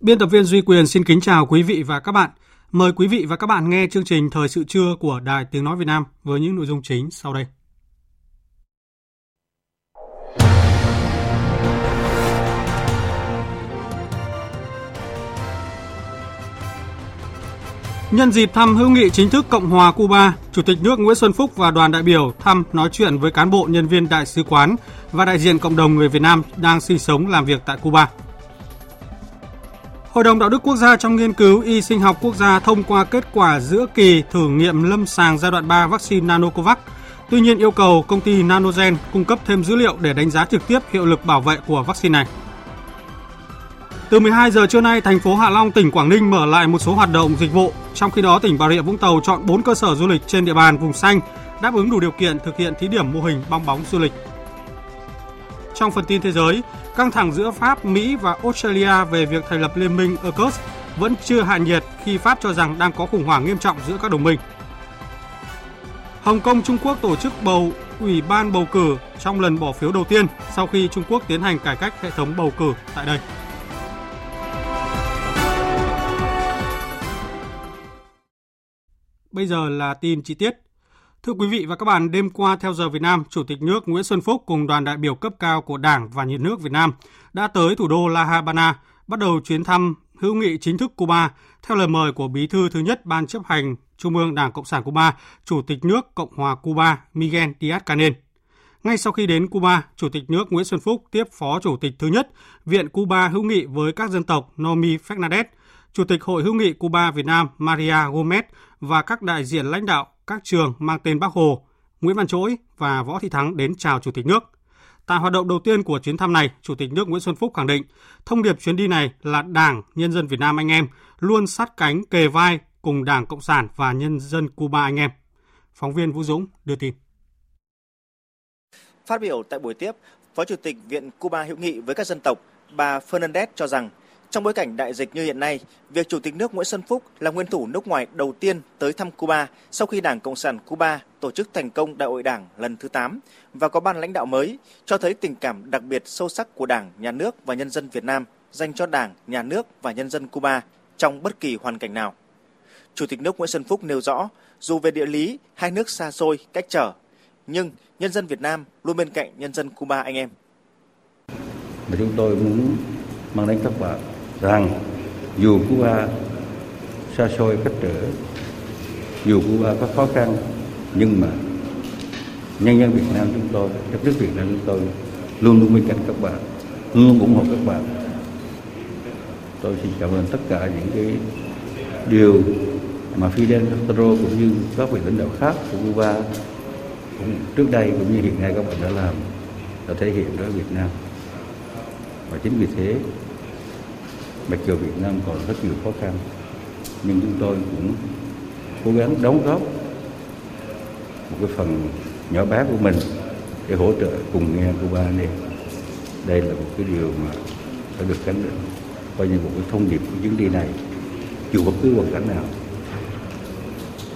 Biên tập viên Duy Quyền xin kính chào quý vị và các bạn. Mời quý vị và các bạn nghe chương trình Thời sự trưa của Đài Tiếng Nói Việt Nam với những nội dung chính sau đây. Nhân dịp thăm hữu nghị chính thức Cộng hòa Cuba, Chủ tịch nước Nguyễn Xuân Phúc và đoàn đại biểu thăm nói chuyện với cán bộ nhân viên đại sứ quán và đại diện cộng đồng người Việt Nam đang sinh sống làm việc tại Cuba. Hội đồng Đạo đức Quốc gia trong nghiên cứu y sinh học quốc gia thông qua kết quả giữa kỳ thử nghiệm lâm sàng giai đoạn 3 vaccine Nanocovax. Tuy nhiên yêu cầu công ty Nanogen cung cấp thêm dữ liệu để đánh giá trực tiếp hiệu lực bảo vệ của vaccine này. Từ 12 giờ trưa nay, thành phố Hạ Long, tỉnh Quảng Ninh mở lại một số hoạt động dịch vụ. Trong khi đó, tỉnh Bà Rịa Vũng Tàu chọn 4 cơ sở du lịch trên địa bàn vùng xanh đáp ứng đủ điều kiện thực hiện thí điểm mô hình bong bóng du lịch. Trong phần tin thế giới, căng thẳng giữa Pháp, Mỹ và Australia về việc thành lập liên minh AUKUS vẫn chưa hạ nhiệt khi Pháp cho rằng đang có khủng hoảng nghiêm trọng giữa các đồng minh. Hồng Kông Trung Quốc tổ chức bầu ủy ban bầu cử trong lần bỏ phiếu đầu tiên sau khi Trung Quốc tiến hành cải cách hệ thống bầu cử tại đây. Bây giờ là tin chi tiết. Thưa quý vị và các bạn, đêm qua theo giờ Việt Nam, Chủ tịch nước Nguyễn Xuân Phúc cùng đoàn đại biểu cấp cao của Đảng và Nhà nước Việt Nam đã tới thủ đô La Habana, bắt đầu chuyến thăm hữu nghị chính thức Cuba theo lời mời của Bí thư thứ nhất Ban chấp hành Trung ương Đảng Cộng sản Cuba, Chủ tịch nước Cộng hòa Cuba Miguel Díaz-Canel. Ngay sau khi đến Cuba, Chủ tịch nước Nguyễn Xuân Phúc tiếp Phó Chủ tịch thứ nhất Viện Cuba hữu nghị với các dân tộc Nomi Fernandez, Chủ tịch Hội hữu nghị Cuba Việt Nam Maria Gomez và các đại diện lãnh đạo các trường mang tên Bác Hồ, Nguyễn Văn Trỗi và Võ Thị Thắng đến chào Chủ tịch nước. Tại hoạt động đầu tiên của chuyến thăm này, Chủ tịch nước Nguyễn Xuân Phúc khẳng định thông điệp chuyến đi này là Đảng, nhân dân Việt Nam anh em luôn sát cánh kề vai cùng Đảng Cộng sản và nhân dân Cuba anh em. Phóng viên Vũ Dũng đưa tin. Phát biểu tại buổi tiếp, Phó Chủ tịch Viện Cuba hữu nghị với các dân tộc, bà Fernandez cho rằng trong bối cảnh đại dịch như hiện nay, việc Chủ tịch nước Nguyễn Xuân Phúc là nguyên thủ nước ngoài đầu tiên tới thăm Cuba sau khi Đảng Cộng sản Cuba tổ chức thành công Đại hội Đảng lần thứ 8 và có ban lãnh đạo mới, cho thấy tình cảm đặc biệt sâu sắc của Đảng, Nhà nước và nhân dân Việt Nam dành cho Đảng, Nhà nước và nhân dân Cuba trong bất kỳ hoàn cảnh nào. Chủ tịch nước Nguyễn Xuân Phúc nêu rõ, dù về địa lý hai nước xa xôi, cách trở, nhưng nhân dân Việt Nam luôn bên cạnh nhân dân Cuba anh em. Và chúng tôi muốn mang đến các bạn rằng dù Cuba xa xôi cách trở, dù Cuba có khó khăn, nhưng mà nhân dân Việt Nam chúng tôi, đất nước Việt Nam chúng tôi luôn luôn bên cạnh các bạn, luôn ủng hộ các bạn. Tôi xin cảm ơn tất cả những cái điều mà Fidel Castro cũng như các vị lãnh đạo khác của Cuba cũng trước đây cũng như hiện nay các bạn đã làm đã thể hiện đối với Việt Nam và chính vì thế mặc dù Việt Nam còn rất nhiều khó khăn nhưng chúng tôi cũng cố gắng đóng góp một cái phần nhỏ bé của mình để hỗ trợ cùng nghe Cuba này đây là một cái điều mà phải được khẳng định coi như một cái thông điệp của chuyến đi này dù bất cứ hoàn cảnh nào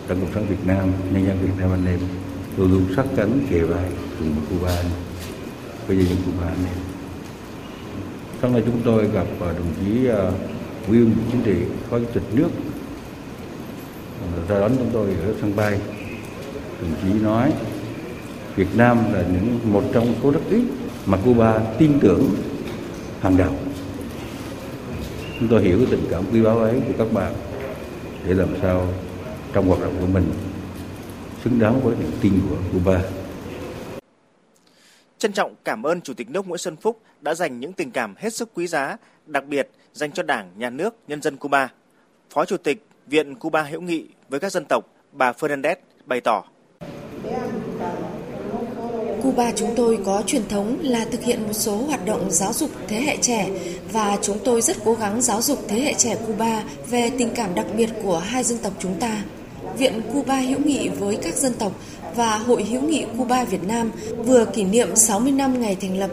Đảng Cộng sản Việt Nam, nhân dân Việt Nam anh em luôn luôn sát cánh kề vai cùng với Cuba giờ những Cuba anh em. Sáng nay chúng tôi gặp à, đồng chí à, Ủy viên Chính trị, Phó Chủ tịch nước à, ra đón chúng tôi ở sân bay. Đồng chí nói Việt Nam là những một trong số rất ít mà Cuba tin tưởng hàng đầu. Chúng tôi hiểu cái tình cảm quý báu ấy của các bạn để làm sao trong hoạt động của mình xứng đáng với niềm tin của Cuba. trân trọng cảm ơn Chủ tịch nước Nguyễn Xuân Phúc đã dành những tình cảm hết sức quý giá, đặc biệt dành cho Đảng, Nhà nước, nhân dân Cuba. Phó Chủ tịch Viện Cuba hữu nghị với các dân tộc, bà Fernandez bày tỏ. Cuba chúng tôi có truyền thống là thực hiện một số hoạt động giáo dục thế hệ trẻ và chúng tôi rất cố gắng giáo dục thế hệ trẻ Cuba về tình cảm đặc biệt của hai dân tộc chúng ta. Viện Cuba hữu nghị với các dân tộc và Hội hữu nghị Cuba Việt Nam vừa kỷ niệm 60 năm ngày thành lập.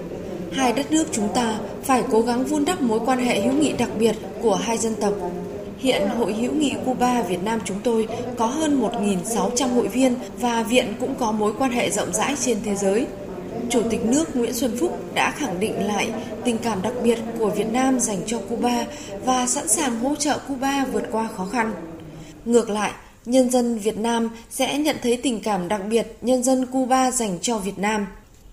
Hai đất nước chúng ta phải cố gắng vun đắp mối quan hệ hữu nghị đặc biệt của hai dân tộc. Hiện Hội hữu nghị Cuba Việt Nam chúng tôi có hơn 1.600 hội viên và viện cũng có mối quan hệ rộng rãi trên thế giới. Chủ tịch nước Nguyễn Xuân Phúc đã khẳng định lại tình cảm đặc biệt của Việt Nam dành cho Cuba và sẵn sàng hỗ trợ Cuba vượt qua khó khăn. Ngược lại, nhân dân Việt Nam sẽ nhận thấy tình cảm đặc biệt nhân dân Cuba dành cho Việt Nam.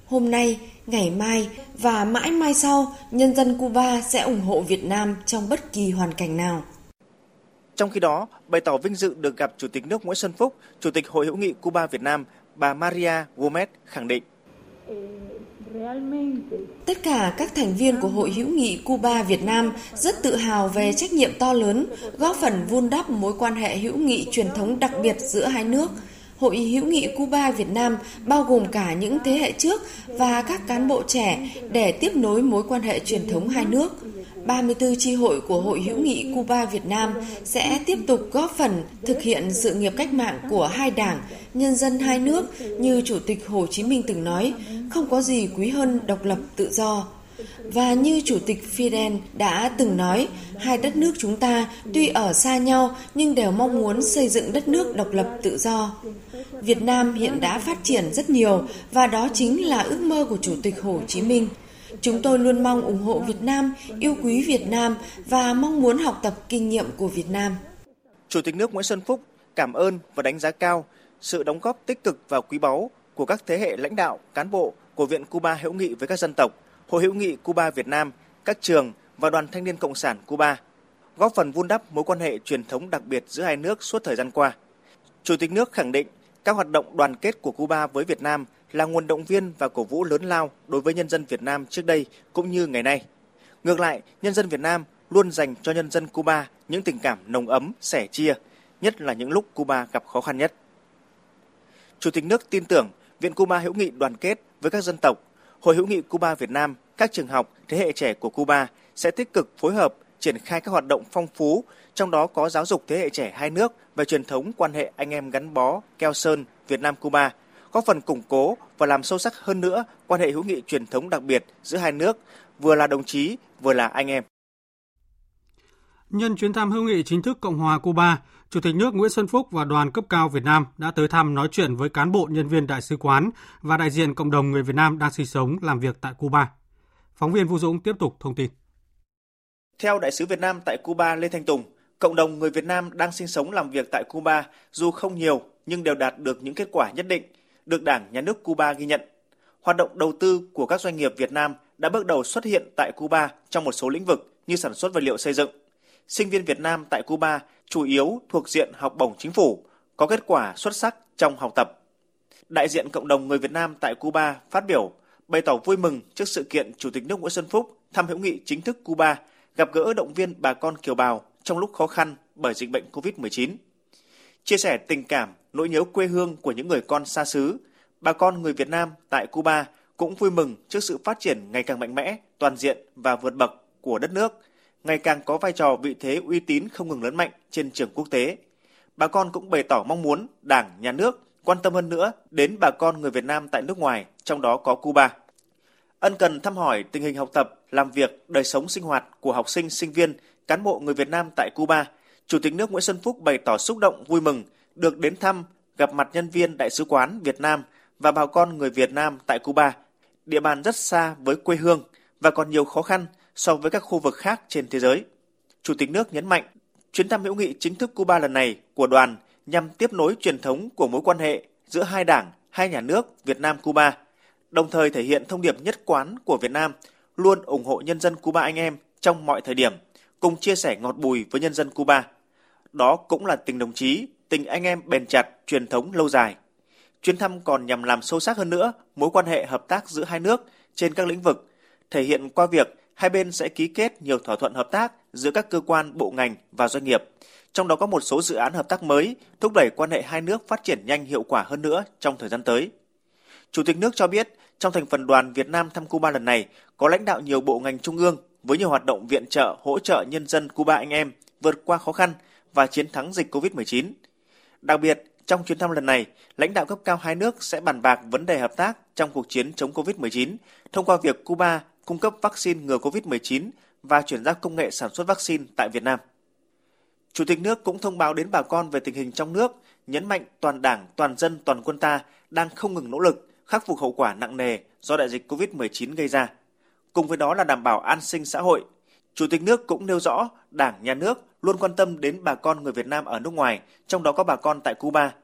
Hôm nay, ngày mai và mãi mai sau, nhân dân Cuba sẽ ủng hộ Việt Nam trong bất kỳ hoàn cảnh nào. Trong khi đó, bày tỏ vinh dự được gặp Chủ tịch nước Nguyễn Xuân Phúc, Chủ tịch Hội hữu nghị Cuba Việt Nam, bà Maria Gomez khẳng định. Tất cả các thành viên của Hội hữu nghị Cuba Việt Nam rất tự hào về trách nhiệm to lớn, góp phần vun đắp mối quan hệ hữu nghị truyền thống đặc biệt giữa hai nước. Hội hữu nghị Cuba Việt Nam bao gồm cả những thế hệ trước và các cán bộ trẻ để tiếp nối mối quan hệ truyền thống hai nước. 34 chi hội của Hội hữu nghị Cuba Việt Nam sẽ tiếp tục góp phần thực hiện sự nghiệp cách mạng của hai đảng, nhân dân hai nước như Chủ tịch Hồ Chí Minh từng nói, không có gì quý hơn độc lập tự do. Và như Chủ tịch Fidel đã từng nói, hai đất nước chúng ta tuy ở xa nhau nhưng đều mong muốn xây dựng đất nước độc lập tự do. Việt Nam hiện đã phát triển rất nhiều và đó chính là ước mơ của Chủ tịch Hồ Chí Minh. Chúng tôi luôn mong ủng hộ Việt Nam, yêu quý Việt Nam và mong muốn học tập kinh nghiệm của Việt Nam. Chủ tịch nước Nguyễn Xuân Phúc cảm ơn và đánh giá cao sự đóng góp tích cực và quý báu của các thế hệ lãnh đạo, cán bộ của Viện Cuba hữu nghị với các dân tộc, Hội hữu nghị Cuba Việt Nam, các trường và Đoàn Thanh niên Cộng sản Cuba, góp phần vun đắp mối quan hệ truyền thống đặc biệt giữa hai nước suốt thời gian qua. Chủ tịch nước khẳng định các hoạt động đoàn kết của Cuba với Việt Nam là nguồn động viên và cổ vũ lớn lao đối với nhân dân Việt Nam trước đây cũng như ngày nay. Ngược lại, nhân dân Việt Nam luôn dành cho nhân dân Cuba những tình cảm nồng ấm, sẻ chia, nhất là những lúc Cuba gặp khó khăn nhất. Chủ tịch nước tin tưởng Viện Cuba hữu nghị đoàn kết với các dân tộc, Hội hữu nghị Cuba Việt Nam, các trường học, thế hệ trẻ của Cuba sẽ tích cực phối hợp triển khai các hoạt động phong phú, trong đó có giáo dục thế hệ trẻ hai nước về truyền thống quan hệ anh em gắn bó, keo sơn Việt Nam Cuba – góp phần củng cố và làm sâu sắc hơn nữa quan hệ hữu nghị truyền thống đặc biệt giữa hai nước, vừa là đồng chí, vừa là anh em. Nhân chuyến thăm hữu nghị chính thức Cộng hòa Cuba, Chủ tịch nước Nguyễn Xuân Phúc và đoàn cấp cao Việt Nam đã tới thăm nói chuyện với cán bộ nhân viên đại sứ quán và đại diện cộng đồng người Việt Nam đang sinh sống làm việc tại Cuba. Phóng viên Vũ Dũng tiếp tục thông tin. Theo đại sứ Việt Nam tại Cuba Lê Thanh Tùng, cộng đồng người Việt Nam đang sinh sống làm việc tại Cuba dù không nhiều nhưng đều đạt được những kết quả nhất định được Đảng, Nhà nước Cuba ghi nhận. Hoạt động đầu tư của các doanh nghiệp Việt Nam đã bước đầu xuất hiện tại Cuba trong một số lĩnh vực như sản xuất vật liệu xây dựng. Sinh viên Việt Nam tại Cuba chủ yếu thuộc diện học bổng chính phủ, có kết quả xuất sắc trong học tập. Đại diện cộng đồng người Việt Nam tại Cuba phát biểu bày tỏ vui mừng trước sự kiện Chủ tịch nước Nguyễn Xuân Phúc thăm hữu nghị chính thức Cuba, gặp gỡ động viên bà con kiều bào trong lúc khó khăn bởi dịch bệnh COVID-19. Chia sẻ tình cảm nỗi nhớ quê hương của những người con xa xứ, bà con người Việt Nam tại Cuba cũng vui mừng trước sự phát triển ngày càng mạnh mẽ, toàn diện và vượt bậc của đất nước, ngày càng có vai trò vị thế uy tín không ngừng lớn mạnh trên trường quốc tế. Bà con cũng bày tỏ mong muốn Đảng, Nhà nước quan tâm hơn nữa đến bà con người Việt Nam tại nước ngoài, trong đó có Cuba. Ân cần thăm hỏi tình hình học tập, làm việc, đời sống sinh hoạt của học sinh, sinh viên, cán bộ người Việt Nam tại Cuba, Chủ tịch nước Nguyễn Xuân Phúc bày tỏ xúc động vui mừng được đến thăm, gặp mặt nhân viên Đại sứ quán Việt Nam và bà con người Việt Nam tại Cuba. Địa bàn rất xa với quê hương và còn nhiều khó khăn so với các khu vực khác trên thế giới. Chủ tịch nước nhấn mạnh, chuyến thăm hữu nghị chính thức Cuba lần này của đoàn nhằm tiếp nối truyền thống của mối quan hệ giữa hai đảng, hai nhà nước Việt Nam-Cuba, đồng thời thể hiện thông điệp nhất quán của Việt Nam luôn ủng hộ nhân dân Cuba anh em trong mọi thời điểm, cùng chia sẻ ngọt bùi với nhân dân Cuba. Đó cũng là tình đồng chí, tình anh em bền chặt, truyền thống lâu dài. Chuyến thăm còn nhằm làm sâu sắc hơn nữa mối quan hệ hợp tác giữa hai nước trên các lĩnh vực, thể hiện qua việc hai bên sẽ ký kết nhiều thỏa thuận hợp tác giữa các cơ quan, bộ ngành và doanh nghiệp. Trong đó có một số dự án hợp tác mới thúc đẩy quan hệ hai nước phát triển nhanh hiệu quả hơn nữa trong thời gian tới. Chủ tịch nước cho biết, trong thành phần đoàn Việt Nam thăm Cuba lần này có lãnh đạo nhiều bộ ngành trung ương với nhiều hoạt động viện trợ hỗ trợ nhân dân Cuba anh em vượt qua khó khăn và chiến thắng dịch COVID-19. Đặc biệt, trong chuyến thăm lần này, lãnh đạo cấp cao hai nước sẽ bàn bạc vấn đề hợp tác trong cuộc chiến chống COVID-19 thông qua việc Cuba cung cấp vaccine ngừa COVID-19 và chuyển giao công nghệ sản xuất vaccine tại Việt Nam. Chủ tịch nước cũng thông báo đến bà con về tình hình trong nước, nhấn mạnh toàn đảng, toàn dân, toàn quân ta đang không ngừng nỗ lực khắc phục hậu quả nặng nề do đại dịch COVID-19 gây ra. Cùng với đó là đảm bảo an sinh xã hội. Chủ tịch nước cũng nêu rõ Đảng, Nhà nước luôn quan tâm đến bà con người Việt Nam ở nước ngoài, trong đó có bà con tại Cuba.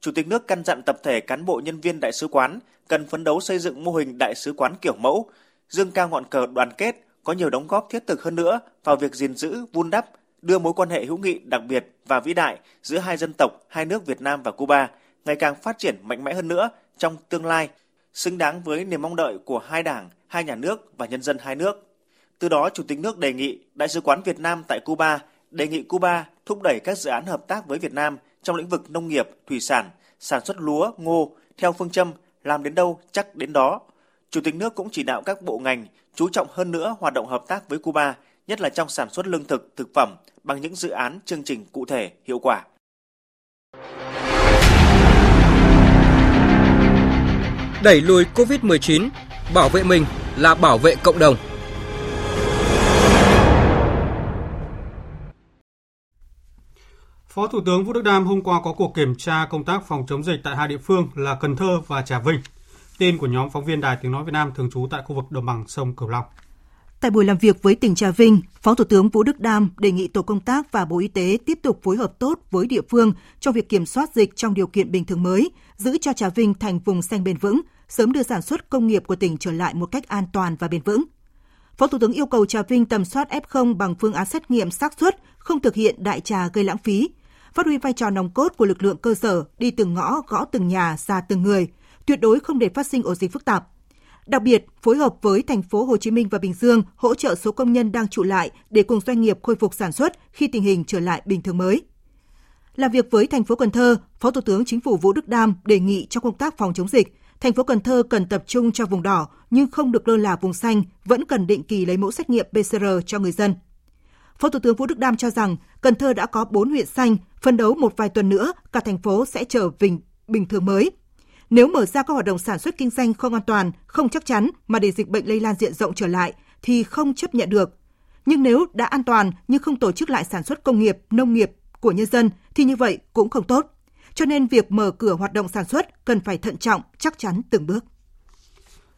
Chủ tịch nước căn dặn tập thể cán bộ nhân viên đại sứ quán cần phấn đấu xây dựng mô hình đại sứ quán kiểu mẫu, dương cao ngọn cờ đoàn kết, có nhiều đóng góp thiết thực hơn nữa vào việc gìn giữ, vun đắp, đưa mối quan hệ hữu nghị đặc biệt và vĩ đại giữa hai dân tộc, hai nước Việt Nam và Cuba ngày càng phát triển mạnh mẽ hơn nữa trong tương lai, xứng đáng với niềm mong đợi của hai đảng, hai nhà nước và nhân dân hai nước. Từ đó, Chủ tịch nước đề nghị Đại sứ quán Việt Nam tại Cuba đề nghị Cuba thúc đẩy các dự án hợp tác với Việt Nam trong lĩnh vực nông nghiệp, thủy sản, sản xuất lúa, ngô theo phương châm làm đến đâu chắc đến đó. Chủ tịch nước cũng chỉ đạo các bộ ngành chú trọng hơn nữa hoạt động hợp tác với Cuba, nhất là trong sản xuất lương thực, thực phẩm bằng những dự án chương trình cụ thể, hiệu quả. Đẩy lùi COVID-19, bảo vệ mình là bảo vệ cộng đồng. Phó Thủ tướng Vũ Đức Đam hôm qua có cuộc kiểm tra công tác phòng chống dịch tại hai địa phương là Cần Thơ và Trà Vinh. Tin của nhóm phóng viên Đài Tiếng Nói Việt Nam thường trú tại khu vực đồng bằng sông Cửu Long. Tại buổi làm việc với tỉnh Trà Vinh, Phó Thủ tướng Vũ Đức Đam đề nghị Tổ công tác và Bộ Y tế tiếp tục phối hợp tốt với địa phương trong việc kiểm soát dịch trong điều kiện bình thường mới, giữ cho Trà Vinh thành vùng xanh bền vững, sớm đưa sản xuất công nghiệp của tỉnh trở lại một cách an toàn và bền vững. Phó Thủ tướng yêu cầu Trà Vinh tầm soát F0 bằng phương án xét nghiệm xác suất, không thực hiện đại trà gây lãng phí, phát huy vai trò nòng cốt của lực lượng cơ sở, đi từng ngõ, gõ từng nhà, ra từng người, tuyệt đối không để phát sinh ổ dịch phức tạp. Đặc biệt, phối hợp với thành phố Hồ Chí Minh và Bình Dương hỗ trợ số công nhân đang trụ lại để cùng doanh nghiệp khôi phục sản xuất khi tình hình trở lại bình thường mới. Làm việc với thành phố Cần Thơ, Phó Thủ tướng Chính phủ Vũ Đức Đam đề nghị trong công tác phòng chống dịch, thành phố Cần Thơ cần tập trung cho vùng đỏ nhưng không được lơ là vùng xanh, vẫn cần định kỳ lấy mẫu xét nghiệm PCR cho người dân. Phó Thủ tướng Vũ Đức Đam cho rằng Cần Thơ đã có 4 huyện xanh, phân đấu một vài tuần nữa cả thành phố sẽ trở bình bình thường mới. Nếu mở ra các hoạt động sản xuất kinh doanh không an toàn, không chắc chắn mà để dịch bệnh lây lan diện rộng trở lại thì không chấp nhận được. Nhưng nếu đã an toàn nhưng không tổ chức lại sản xuất công nghiệp, nông nghiệp của nhân dân thì như vậy cũng không tốt. Cho nên việc mở cửa hoạt động sản xuất cần phải thận trọng, chắc chắn từng bước.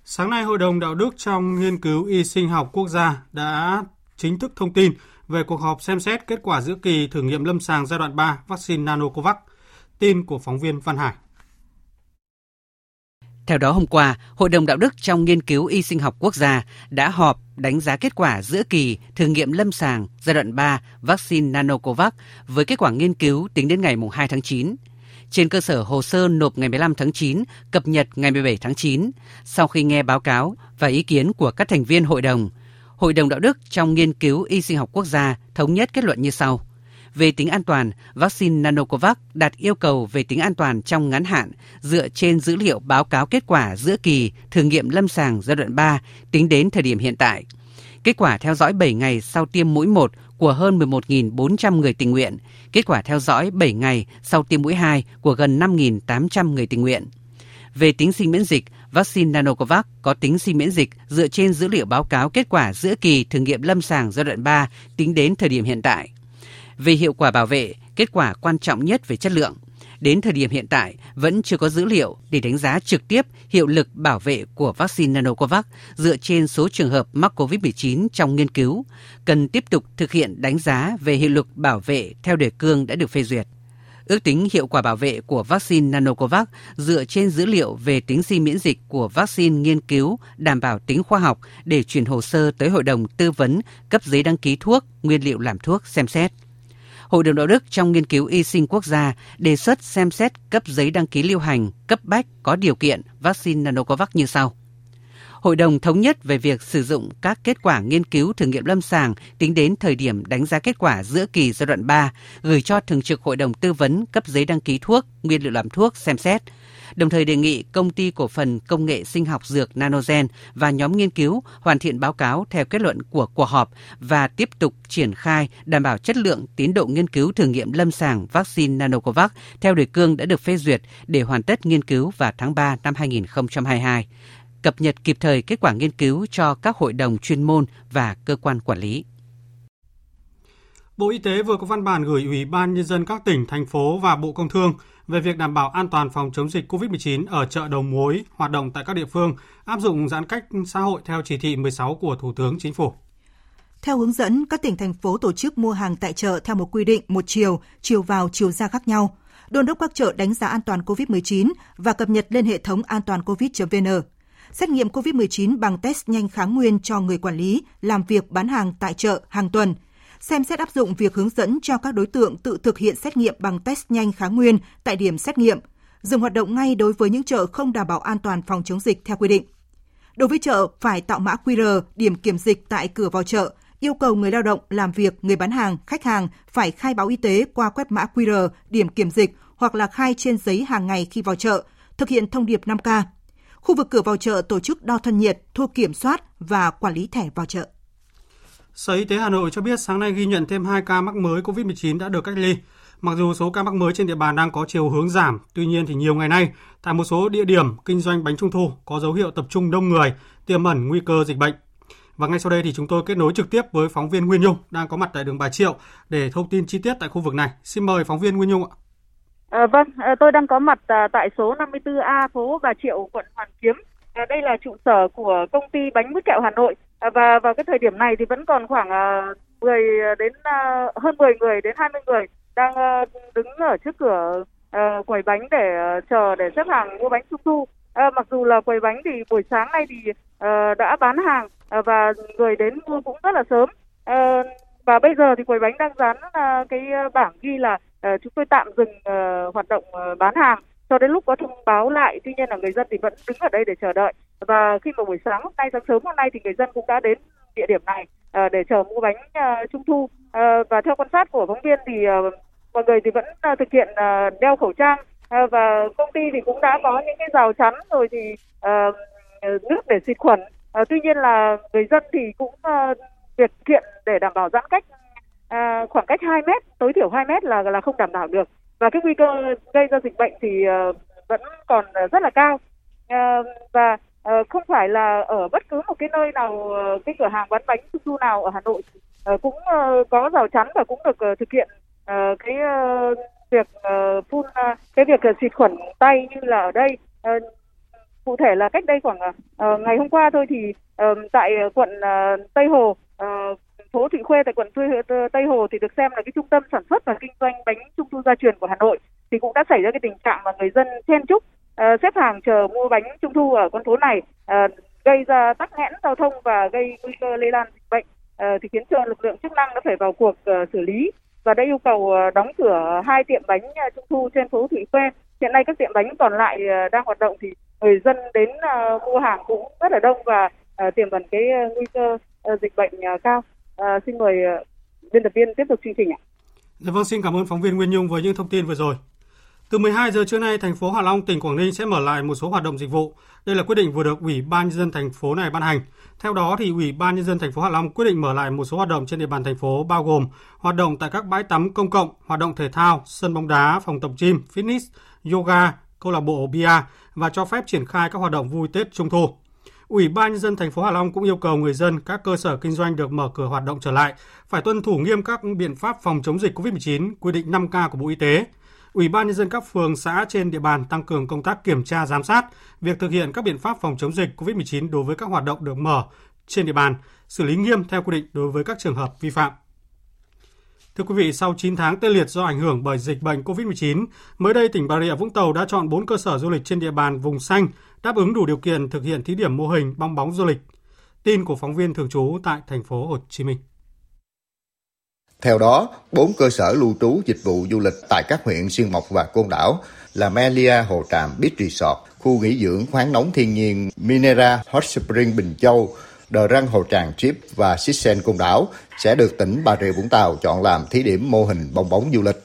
Sáng nay, Hội đồng Đạo đức trong nghiên cứu y sinh học quốc gia đã chính thức thông tin về cuộc họp xem xét kết quả giữa kỳ thử nghiệm lâm sàng giai đoạn 3 vaccine Nanocovax. Tin của phóng viên Văn Hải. Theo đó hôm qua, Hội đồng Đạo đức trong nghiên cứu y sinh học quốc gia đã họp đánh giá kết quả giữa kỳ thử nghiệm lâm sàng giai đoạn 3 vaccine Nanocovax với kết quả nghiên cứu tính đến ngày 2 tháng 9. Trên cơ sở hồ sơ nộp ngày 15 tháng 9, cập nhật ngày 17 tháng 9, sau khi nghe báo cáo và ý kiến của các thành viên hội đồng, Hội đồng Đạo đức trong nghiên cứu y sinh học quốc gia thống nhất kết luận như sau. Về tính an toàn, vaccine Nanocovax đạt yêu cầu về tính an toàn trong ngắn hạn dựa trên dữ liệu báo cáo kết quả giữa kỳ thử nghiệm lâm sàng giai đoạn 3 tính đến thời điểm hiện tại. Kết quả theo dõi 7 ngày sau tiêm mũi 1 của hơn 11.400 người tình nguyện, kết quả theo dõi 7 ngày sau tiêm mũi 2 của gần 5.800 người tình nguyện. Về tính sinh miễn dịch, vaccine Nanocovax có tính sinh miễn dịch dựa trên dữ liệu báo cáo kết quả giữa kỳ thử nghiệm lâm sàng giai đoạn 3 tính đến thời điểm hiện tại. Về hiệu quả bảo vệ, kết quả quan trọng nhất về chất lượng. Đến thời điểm hiện tại, vẫn chưa có dữ liệu để đánh giá trực tiếp hiệu lực bảo vệ của vaccine Nanocovax dựa trên số trường hợp mắc COVID-19 trong nghiên cứu, cần tiếp tục thực hiện đánh giá về hiệu lực bảo vệ theo đề cương đã được phê duyệt. Ước tính hiệu quả bảo vệ của vaccine Nanocovax dựa trên dữ liệu về tính sinh miễn dịch của vaccine nghiên cứu đảm bảo tính khoa học để chuyển hồ sơ tới Hội đồng tư vấn cấp giấy đăng ký thuốc, nguyên liệu làm thuốc xem xét. Hội đồng đạo đức trong nghiên cứu y sinh quốc gia đề xuất xem xét cấp giấy đăng ký lưu hành cấp bách có điều kiện vaccine Nanocovax như sau. Hội đồng thống nhất về việc sử dụng các kết quả nghiên cứu thử nghiệm lâm sàng tính đến thời điểm đánh giá kết quả giữa kỳ giai đoạn 3, gửi cho Thường trực Hội đồng Tư vấn cấp giấy đăng ký thuốc, nguyên liệu làm thuốc xem xét, đồng thời đề nghị công ty cổ phần công nghệ sinh học dược Nanogen và nhóm nghiên cứu hoàn thiện báo cáo theo kết luận của cuộc họp và tiếp tục triển khai đảm bảo chất lượng tiến độ nghiên cứu thử nghiệm lâm sàng vaccine Nanocovax theo đề cương đã được phê duyệt để hoàn tất nghiên cứu vào tháng 3 năm 2022 cập nhật kịp thời kết quả nghiên cứu cho các hội đồng chuyên môn và cơ quan quản lý. Bộ Y tế vừa có văn bản gửi Ủy ban Nhân dân các tỉnh, thành phố và Bộ Công Thương về việc đảm bảo an toàn phòng chống dịch COVID-19 ở chợ đầu mối hoạt động tại các địa phương, áp dụng giãn cách xã hội theo chỉ thị 16 của Thủ tướng Chính phủ. Theo hướng dẫn, các tỉnh, thành phố tổ chức mua hàng tại chợ theo một quy định một chiều, chiều vào, chiều ra khác nhau. Đôn đốc các chợ đánh giá an toàn COVID-19 và cập nhật lên hệ thống an toàn COVID.vn xét nghiệm COVID-19 bằng test nhanh kháng nguyên cho người quản lý làm việc bán hàng tại chợ hàng tuần, xem xét áp dụng việc hướng dẫn cho các đối tượng tự thực hiện xét nghiệm bằng test nhanh kháng nguyên tại điểm xét nghiệm, dừng hoạt động ngay đối với những chợ không đảm bảo an toàn phòng chống dịch theo quy định. Đối với chợ phải tạo mã QR điểm kiểm dịch tại cửa vào chợ, yêu cầu người lao động làm việc, người bán hàng, khách hàng phải khai báo y tế qua quét mã QR điểm kiểm dịch hoặc là khai trên giấy hàng ngày khi vào chợ, thực hiện thông điệp 5K. Khu vực cửa vào chợ tổ chức đo thân nhiệt, thu kiểm soát và quản lý thẻ vào chợ. Sở Y tế Hà Nội cho biết sáng nay ghi nhận thêm 2 ca mắc mới COVID-19 đã được cách ly. Mặc dù số ca mắc mới trên địa bàn đang có chiều hướng giảm, tuy nhiên thì nhiều ngày nay, tại một số địa điểm kinh doanh bánh trung thu có dấu hiệu tập trung đông người, tiềm ẩn nguy cơ dịch bệnh. Và ngay sau đây thì chúng tôi kết nối trực tiếp với phóng viên Nguyên Nhung đang có mặt tại đường Bà Triệu để thông tin chi tiết tại khu vực này. Xin mời phóng viên Nguyên Nhung ạ. À, vâng, à, tôi đang có mặt à, tại số 54A phố Bà Triệu, quận Hoàn Kiếm. À, đây là trụ sở của công ty bánh mứt kẹo Hà Nội À, và vào cái thời điểm này thì vẫn còn khoảng à, 10 đến à, hơn 10 người đến 20 người đang à, đứng ở trước cửa quầy bánh để chờ để xếp hàng mua bánh trung thu. À, mặc dù là quầy bánh thì buổi sáng nay thì đã bán hàng và người đến mua cũng rất là sớm. À, và bây giờ thì quầy bánh đang dán cái bảng ghi là uh, chúng tôi tạm dừng uh, hoạt động uh, bán hàng cho đến lúc có thông báo lại tuy nhiên là người dân thì vẫn đứng ở đây để chờ đợi và khi mà buổi sáng hôm nay sáng sớm hôm nay thì người dân cũng đã đến địa điểm này uh, để chờ mua bánh uh, trung thu. Uh, và theo quan sát của phóng viên thì uh, mọi người thì vẫn uh, thực hiện uh, đeo khẩu trang. Uh, và công ty thì cũng đã có những cái rào chắn rồi thì uh, nước để xịt khuẩn. Uh, tuy nhiên là người dân thì cũng uh, việc kiện để đảm bảo giãn cách uh, khoảng cách 2 mét tối thiểu 2 mét là là không đảm bảo được. Và cái nguy cơ gây ra dịch bệnh thì uh, vẫn còn rất là cao. Uh, và uh, không phải là ở bất cứ một cái nơi nào ờ, cái cửa hàng bán bánh trung thu nào ở Hà Nội uh, cũng uh, có rào chắn và cũng được uh, thực hiện uh, cái uh, việc uh, phun uh, cái việc uh, xịt khuẩn tay như là ở đây. Uh, cụ thể là cách đây khoảng uh, ngày hôm qua thôi thì uh, tại quận uh, Tây Hồ uh, phố Thụy Khuê tại quận Tây Hồ thì được xem là cái trung tâm sản xuất và kinh doanh bánh trung thu gia truyền của Hà Nội thì cũng đã xảy ra cái tình trạng mà người dân chen chúc uh, xếp hàng chờ mua bánh trung thu ở con phố này uh, gây ra tắc nghẽn giao thông và gây nguy cơ lây lan dịch bệnh uh, thì khiến cho lực lượng chức năng đã phải vào cuộc uh, xử lý và đã yêu cầu uh, đóng cửa hai tiệm bánh uh, trung thu trên phố Thụy Khuê. Hiện nay các tiệm bánh còn lại uh, đang hoạt động thì người dân đến uh, mua hàng cũng rất là đông và uh, tiềm ẩn cái uh, nguy cơ uh, dịch bệnh uh, cao. Xin mời biên tập viên tiếp tục chương trình ạ. Dạ vâng, xin cảm ơn phóng viên Nguyên Nhung với những thông tin vừa rồi. Từ 12 giờ trưa nay, thành phố Hạ Long, tỉnh Quảng Ninh sẽ mở lại một số hoạt động dịch vụ. Đây là quyết định vừa được Ủy ban nhân dân thành phố này ban hành. Theo đó thì Ủy ban nhân dân thành phố Hạ Long quyết định mở lại một số hoạt động trên địa bàn thành phố bao gồm hoạt động tại các bãi tắm công cộng, hoạt động thể thao, sân bóng đá, phòng tập gym, fitness, yoga, câu lạc bộ bia và cho phép triển khai các hoạt động vui Tết Trung thu. Ủy ban nhân dân thành phố Hạ Long cũng yêu cầu người dân các cơ sở kinh doanh được mở cửa hoạt động trở lại phải tuân thủ nghiêm các biện pháp phòng chống dịch COVID-19, quy định 5K của Bộ Y tế. Ủy ban nhân dân các phường xã trên địa bàn tăng cường công tác kiểm tra giám sát việc thực hiện các biện pháp phòng chống dịch COVID-19 đối với các hoạt động được mở trên địa bàn, xử lý nghiêm theo quy định đối với các trường hợp vi phạm. Thưa quý vị, sau 9 tháng tê liệt do ảnh hưởng bởi dịch bệnh COVID-19, mới đây tỉnh Bà Rịa Vũng Tàu đã chọn 4 cơ sở du lịch trên địa bàn vùng xanh đáp ứng đủ điều kiện thực hiện thí điểm mô hình bong bóng du lịch. Tin của phóng viên thường trú tại thành phố Hồ Chí Minh. Theo đó, bốn cơ sở lưu trú dịch vụ du lịch tại các huyện Xuyên Mộc và Côn Đảo là Melia Hồ Tràm Beach Resort, khu nghỉ dưỡng khoáng nóng thiên nhiên Minera Hot Spring Bình Châu, Đờ Răng Hồ Tràng Trip và Sixen Côn Đảo sẽ được tỉnh Bà Rịa Vũng Tàu chọn làm thí điểm mô hình bong bóng du lịch.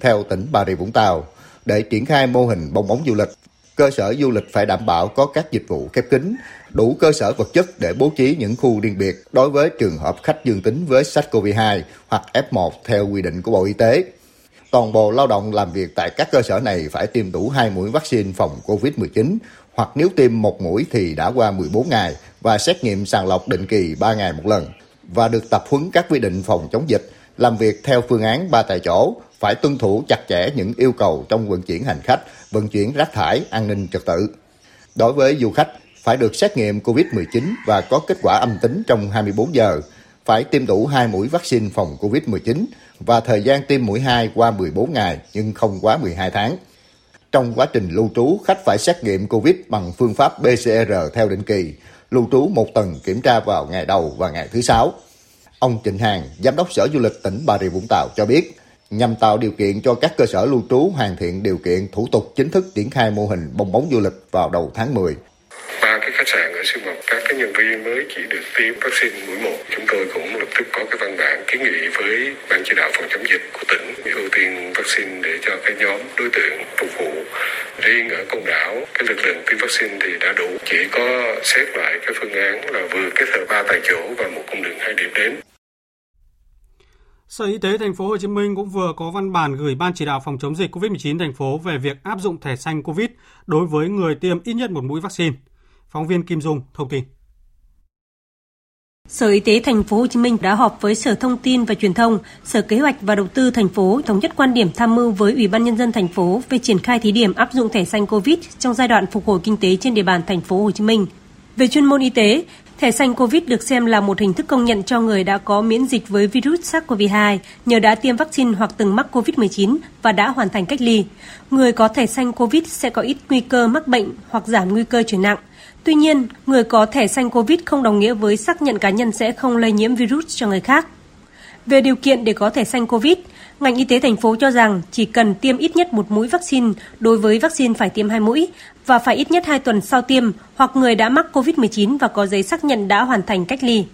Theo tỉnh Bà Rịa Vũng Tàu, để triển khai mô hình bong bóng du lịch, cơ sở du lịch phải đảm bảo có các dịch vụ khép kín, đủ cơ sở vật chất để bố trí những khu riêng biệt đối với trường hợp khách dương tính với SARS-CoV-2 hoặc F1 theo quy định của Bộ Y tế. Toàn bộ lao động làm việc tại các cơ sở này phải tiêm đủ 2 mũi vaccine phòng COVID-19 hoặc nếu tiêm một mũi thì đã qua 14 ngày và xét nghiệm sàng lọc định kỳ 3 ngày một lần và được tập huấn các quy định phòng chống dịch, làm việc theo phương án ba tại chỗ, phải tuân thủ chặt chẽ những yêu cầu trong vận chuyển hành khách, vận chuyển rác thải, an ninh trật tự. Đối với du khách, phải được xét nghiệm COVID-19 và có kết quả âm tính trong 24 giờ, phải tiêm đủ 2 mũi vaccine phòng COVID-19 và thời gian tiêm mũi 2 qua 14 ngày nhưng không quá 12 tháng. Trong quá trình lưu trú, khách phải xét nghiệm COVID bằng phương pháp PCR theo định kỳ, lưu trú một tuần kiểm tra vào ngày đầu và ngày thứ sáu. Ông Trịnh Hàng, Giám đốc Sở Du lịch tỉnh Bà Rịa Vũng Tàu cho biết, nhằm tạo điều kiện cho các cơ sở lưu trú hoàn thiện điều kiện thủ tục chính thức triển khai mô hình bong bóng du lịch vào đầu tháng 10 ba cái khách sạn ở Xuyên Mộc các cái nhân viên mới chỉ được tiêm vaccine mũi một. Chúng tôi cũng lập tức có cái văn bản kiến nghị với ban chỉ đạo phòng chống dịch của tỉnh ưu tiên vaccine để cho cái nhóm đối tượng phục vụ riêng ở côn đảo. Cái lực lượng tiêm vaccine thì đã đủ, chỉ có xét lại cái phương án là vừa kết hợp ba tại chỗ và một cung đường hai điểm đến. Sở Y tế thành phố Hồ Chí Minh cũng vừa có văn bản gửi Ban chỉ đạo phòng chống dịch COVID-19 thành phố về việc áp dụng thẻ xanh COVID đối với người tiêm ít nhất một mũi vaccine. Phóng viên Kim Dung thông tin. Sở Y tế thành phố Hồ Chí Minh đã họp với Sở Thông tin và Truyền thông, Sở Kế hoạch và Đầu tư thành phố thống nhất quan điểm tham mưu với Ủy ban nhân dân thành phố về triển khai thí điểm áp dụng thẻ xanh Covid trong giai đoạn phục hồi kinh tế trên địa bàn thành phố Hồ Chí Minh. Về chuyên môn y tế, thẻ xanh COVID được xem là một hình thức công nhận cho người đã có miễn dịch với virus SARS-CoV-2 nhờ đã tiêm vaccine hoặc từng mắc COVID-19 và đã hoàn thành cách ly. Người có thẻ xanh COVID sẽ có ít nguy cơ mắc bệnh hoặc giảm nguy cơ chuyển nặng. Tuy nhiên, người có thẻ xanh COVID không đồng nghĩa với xác nhận cá nhân sẽ không lây nhiễm virus cho người khác. Về điều kiện để có thẻ xanh COVID, ngành y tế thành phố cho rằng chỉ cần tiêm ít nhất một mũi vaccine đối với vaccine phải tiêm hai mũi và phải ít nhất 2 tuần sau tiêm hoặc người đã mắc COVID-19 và có giấy xác nhận đã hoàn thành cách ly.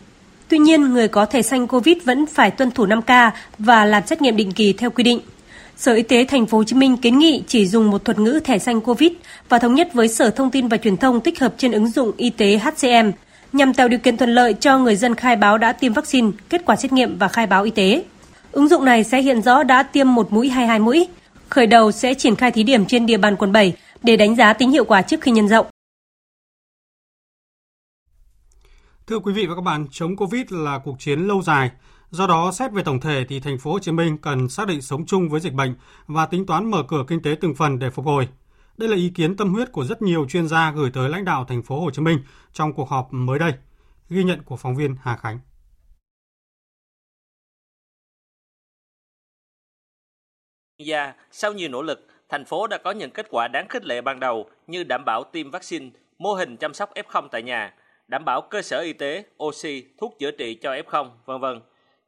Tuy nhiên, người có thẻ xanh COVID vẫn phải tuân thủ 5K và làm xét nghiệm định kỳ theo quy định. Sở Y tế Thành phố Hồ Chí Minh kiến nghị chỉ dùng một thuật ngữ thẻ xanh COVID và thống nhất với Sở Thông tin và Truyền thông tích hợp trên ứng dụng y tế HCM nhằm tạo điều kiện thuận lợi cho người dân khai báo đã tiêm vaccine, kết quả xét nghiệm và khai báo y tế. Ứng dụng này sẽ hiện rõ đã tiêm một mũi hay hai mũi. Khởi đầu sẽ triển khai thí điểm trên địa bàn quận 7 để đánh giá tính hiệu quả trước khi nhân rộng. Thưa quý vị và các bạn, chống Covid là cuộc chiến lâu dài. Do đó, xét về tổng thể thì thành phố Hồ Chí Minh cần xác định sống chung với dịch bệnh và tính toán mở cửa kinh tế từng phần để phục hồi. Đây là ý kiến tâm huyết của rất nhiều chuyên gia gửi tới lãnh đạo thành phố Hồ Chí Minh trong cuộc họp mới đây. Ghi nhận của phóng viên Hà Khánh. Và sau nhiều nỗ lực, thành phố đã có những kết quả đáng khích lệ ban đầu như đảm bảo tiêm vaccine, mô hình chăm sóc F0 tại nhà, đảm bảo cơ sở y tế, oxy, thuốc chữa trị cho F0, vân vân.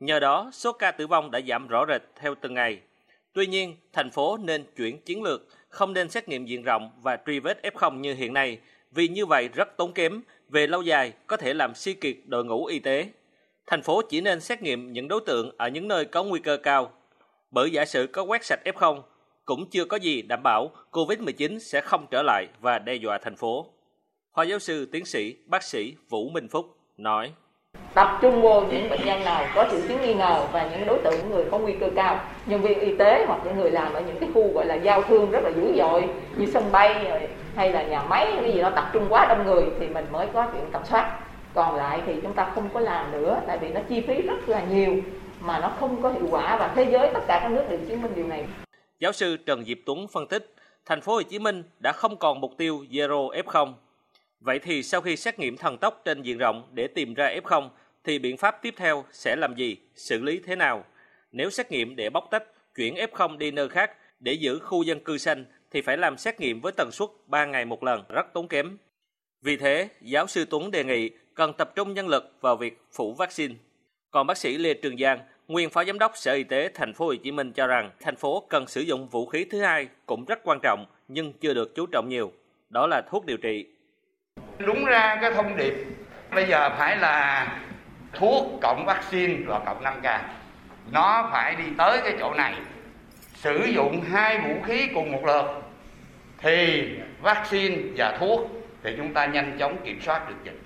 Nhờ đó, số ca tử vong đã giảm rõ rệt theo từng ngày. Tuy nhiên, thành phố nên chuyển chiến lược, không nên xét nghiệm diện rộng và truy vết F0 như hiện nay, vì như vậy rất tốn kém, về lâu dài có thể làm suy kiệt đội ngũ y tế. Thành phố chỉ nên xét nghiệm những đối tượng ở những nơi có nguy cơ cao. Bởi giả sử có quét sạch F0, cũng chưa có gì đảm bảo COVID-19 sẽ không trở lại và đe dọa thành phố. Phó giáo sư tiến sĩ bác sĩ Vũ Minh Phúc nói tập trung vô những bệnh nhân nào có triệu chứng nghi ngờ và những đối tượng, người có nguy cơ cao. Nhân viên y tế hoặc những người làm ở những cái khu gọi là giao thương rất là dữ dội, như sân bay hay là nhà máy, cái gì nó tập trung quá đông người thì mình mới có chuyện tầm soát. Còn lại thì chúng ta không có làm nữa, tại vì nó chi phí rất là nhiều mà nó không có hiệu quả và thế giới, tất cả các nước đều chứng minh điều này. Giáo sư Trần Diệp Tuấn phân tích, thành phố Hồ Chí Minh đã không còn mục tiêu zero F0 Vậy thì sau khi xét nghiệm thần tốc trên diện rộng để tìm ra F0 thì biện pháp tiếp theo sẽ làm gì, xử lý thế nào? Nếu xét nghiệm để bóc tách, chuyển F0 đi nơi khác để giữ khu dân cư xanh thì phải làm xét nghiệm với tần suất 3 ngày một lần rất tốn kém. Vì thế, giáo sư Tuấn đề nghị cần tập trung nhân lực vào việc phủ vaccine. Còn bác sĩ Lê Trường Giang, nguyên phó giám đốc Sở Y tế thành phố Hồ Chí Minh cho rằng thành phố cần sử dụng vũ khí thứ hai cũng rất quan trọng nhưng chưa được chú trọng nhiều, đó là thuốc điều trị. Đúng ra cái thông điệp bây giờ phải là thuốc cộng vaccine và cộng 5K. Nó phải đi tới cái chỗ này. Sử dụng hai vũ khí cùng một lượt thì vaccine và thuốc thì chúng ta nhanh chóng kiểm soát được dịch.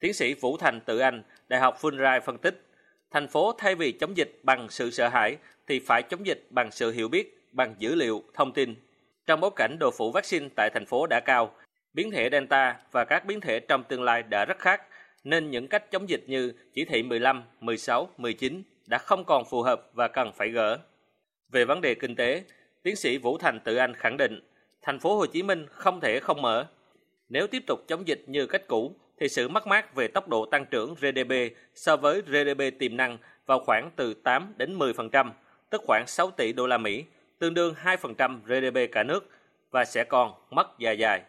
Tiến sĩ Vũ Thành Tự Anh, Đại học Fulbright phân tích, thành phố thay vì chống dịch bằng sự sợ hãi thì phải chống dịch bằng sự hiểu biết, bằng dữ liệu, thông tin. Trong bối cảnh độ phủ vaccine tại thành phố đã cao, biến thể Delta và các biến thể trong tương lai đã rất khác, nên những cách chống dịch như chỉ thị 15, 16, 19 đã không còn phù hợp và cần phải gỡ. Về vấn đề kinh tế, tiến sĩ Vũ Thành Tự Anh khẳng định, thành phố Hồ Chí Minh không thể không mở. Nếu tiếp tục chống dịch như cách cũ thì sự mất mát về tốc độ tăng trưởng GDP so với GDP tiềm năng vào khoảng từ 8 đến 10%, tức khoảng 6 tỷ đô la Mỹ, tương đương 2% GDP cả nước và sẽ còn mất dài dài.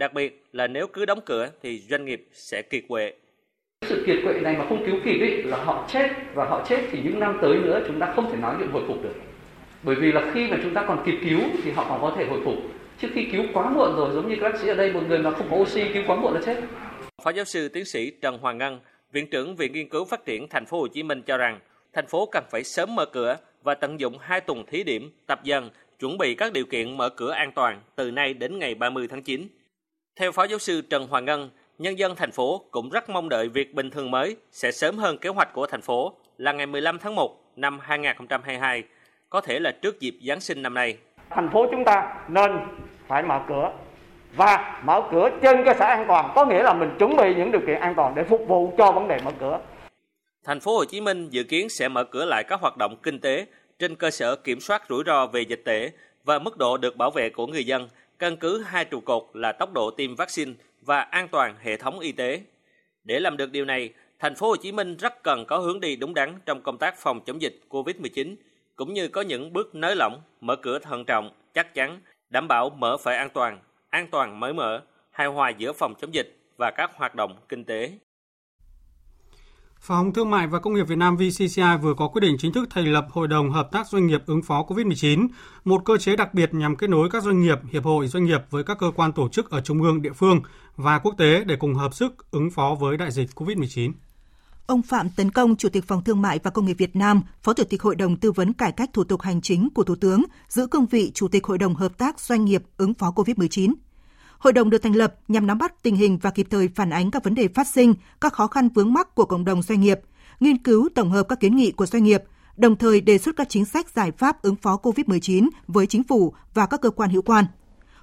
Đặc biệt là nếu cứ đóng cửa thì doanh nghiệp sẽ kiệt quệ. Sự kiệt quệ này mà không cứu kịp ý, là họ chết và họ chết thì những năm tới nữa chúng ta không thể nói chuyện hồi phục được. Bởi vì là khi mà chúng ta còn kịp cứu thì họ còn có thể hồi phục. Trước khi cứu quá muộn rồi giống như các bác sĩ ở đây một người mà không có oxy cứu quá muộn là chết. Phó giáo sư tiến sĩ Trần Hoàng Ngân, Viện trưởng Viện Nghiên cứu Phát triển Thành phố Hồ Chí Minh cho rằng thành phố cần phải sớm mở cửa và tận dụng hai tuần thí điểm, tập dần, chuẩn bị các điều kiện mở cửa an toàn từ nay đến ngày 30 tháng 9. Theo Phó giáo sư Trần Hoàng Ngân, nhân dân thành phố cũng rất mong đợi việc bình thường mới sẽ sớm hơn kế hoạch của thành phố là ngày 15 tháng 1 năm 2022, có thể là trước dịp Giáng sinh năm nay. Thành phố chúng ta nên phải mở cửa và mở cửa trên cơ sở an toàn có nghĩa là mình chuẩn bị những điều kiện an toàn để phục vụ cho vấn đề mở cửa. Thành phố Hồ Chí Minh dự kiến sẽ mở cửa lại các hoạt động kinh tế trên cơ sở kiểm soát rủi ro về dịch tễ và mức độ được bảo vệ của người dân, căn cứ hai trụ cột là tốc độ tiêm vaccine và an toàn hệ thống y tế. Để làm được điều này, thành phố Hồ Chí Minh rất cần có hướng đi đúng đắn trong công tác phòng chống dịch COVID-19 cũng như có những bước nới lỏng, mở cửa thận trọng, chắc chắn, đảm bảo mở phải an toàn, an toàn mới mở, hài hòa giữa phòng chống dịch và các hoạt động kinh tế. Phòng Thương mại và Công nghiệp Việt Nam VCCI vừa có quyết định chính thức thành lập Hội đồng Hợp tác Doanh nghiệp ứng phó COVID-19, một cơ chế đặc biệt nhằm kết nối các doanh nghiệp, hiệp hội doanh nghiệp với các cơ quan tổ chức ở trung ương, địa phương và quốc tế để cùng hợp sức ứng phó với đại dịch COVID-19. Ông Phạm Tấn Công, Chủ tịch Phòng Thương mại và Công nghiệp Việt Nam, Phó Chủ tịch Hội đồng Tư vấn Cải cách Thủ tục Hành chính của Thủ tướng, giữ cương vị Chủ tịch Hội đồng Hợp tác Doanh nghiệp ứng phó COVID-19. Hội đồng được thành lập nhằm nắm bắt tình hình và kịp thời phản ánh các vấn đề phát sinh, các khó khăn vướng mắc của cộng đồng doanh nghiệp, nghiên cứu tổng hợp các kiến nghị của doanh nghiệp, đồng thời đề xuất các chính sách giải pháp ứng phó COVID-19 với chính phủ và các cơ quan hữu quan.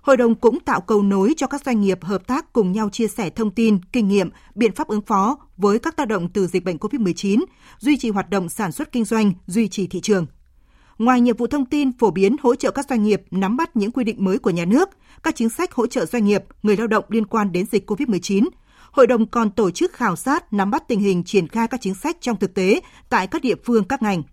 Hội đồng cũng tạo cầu nối cho các doanh nghiệp hợp tác cùng nhau chia sẻ thông tin, kinh nghiệm, biện pháp ứng phó với các tác động từ dịch bệnh COVID-19, duy trì hoạt động sản xuất kinh doanh, duy trì thị trường. Ngoài nhiệm vụ thông tin, phổ biến hỗ trợ các doanh nghiệp nắm bắt những quy định mới của nhà nước, các chính sách hỗ trợ doanh nghiệp, người lao động liên quan đến dịch COVID-19, Hội đồng còn tổ chức khảo sát, nắm bắt tình hình triển khai các chính sách trong thực tế tại các địa phương các ngành.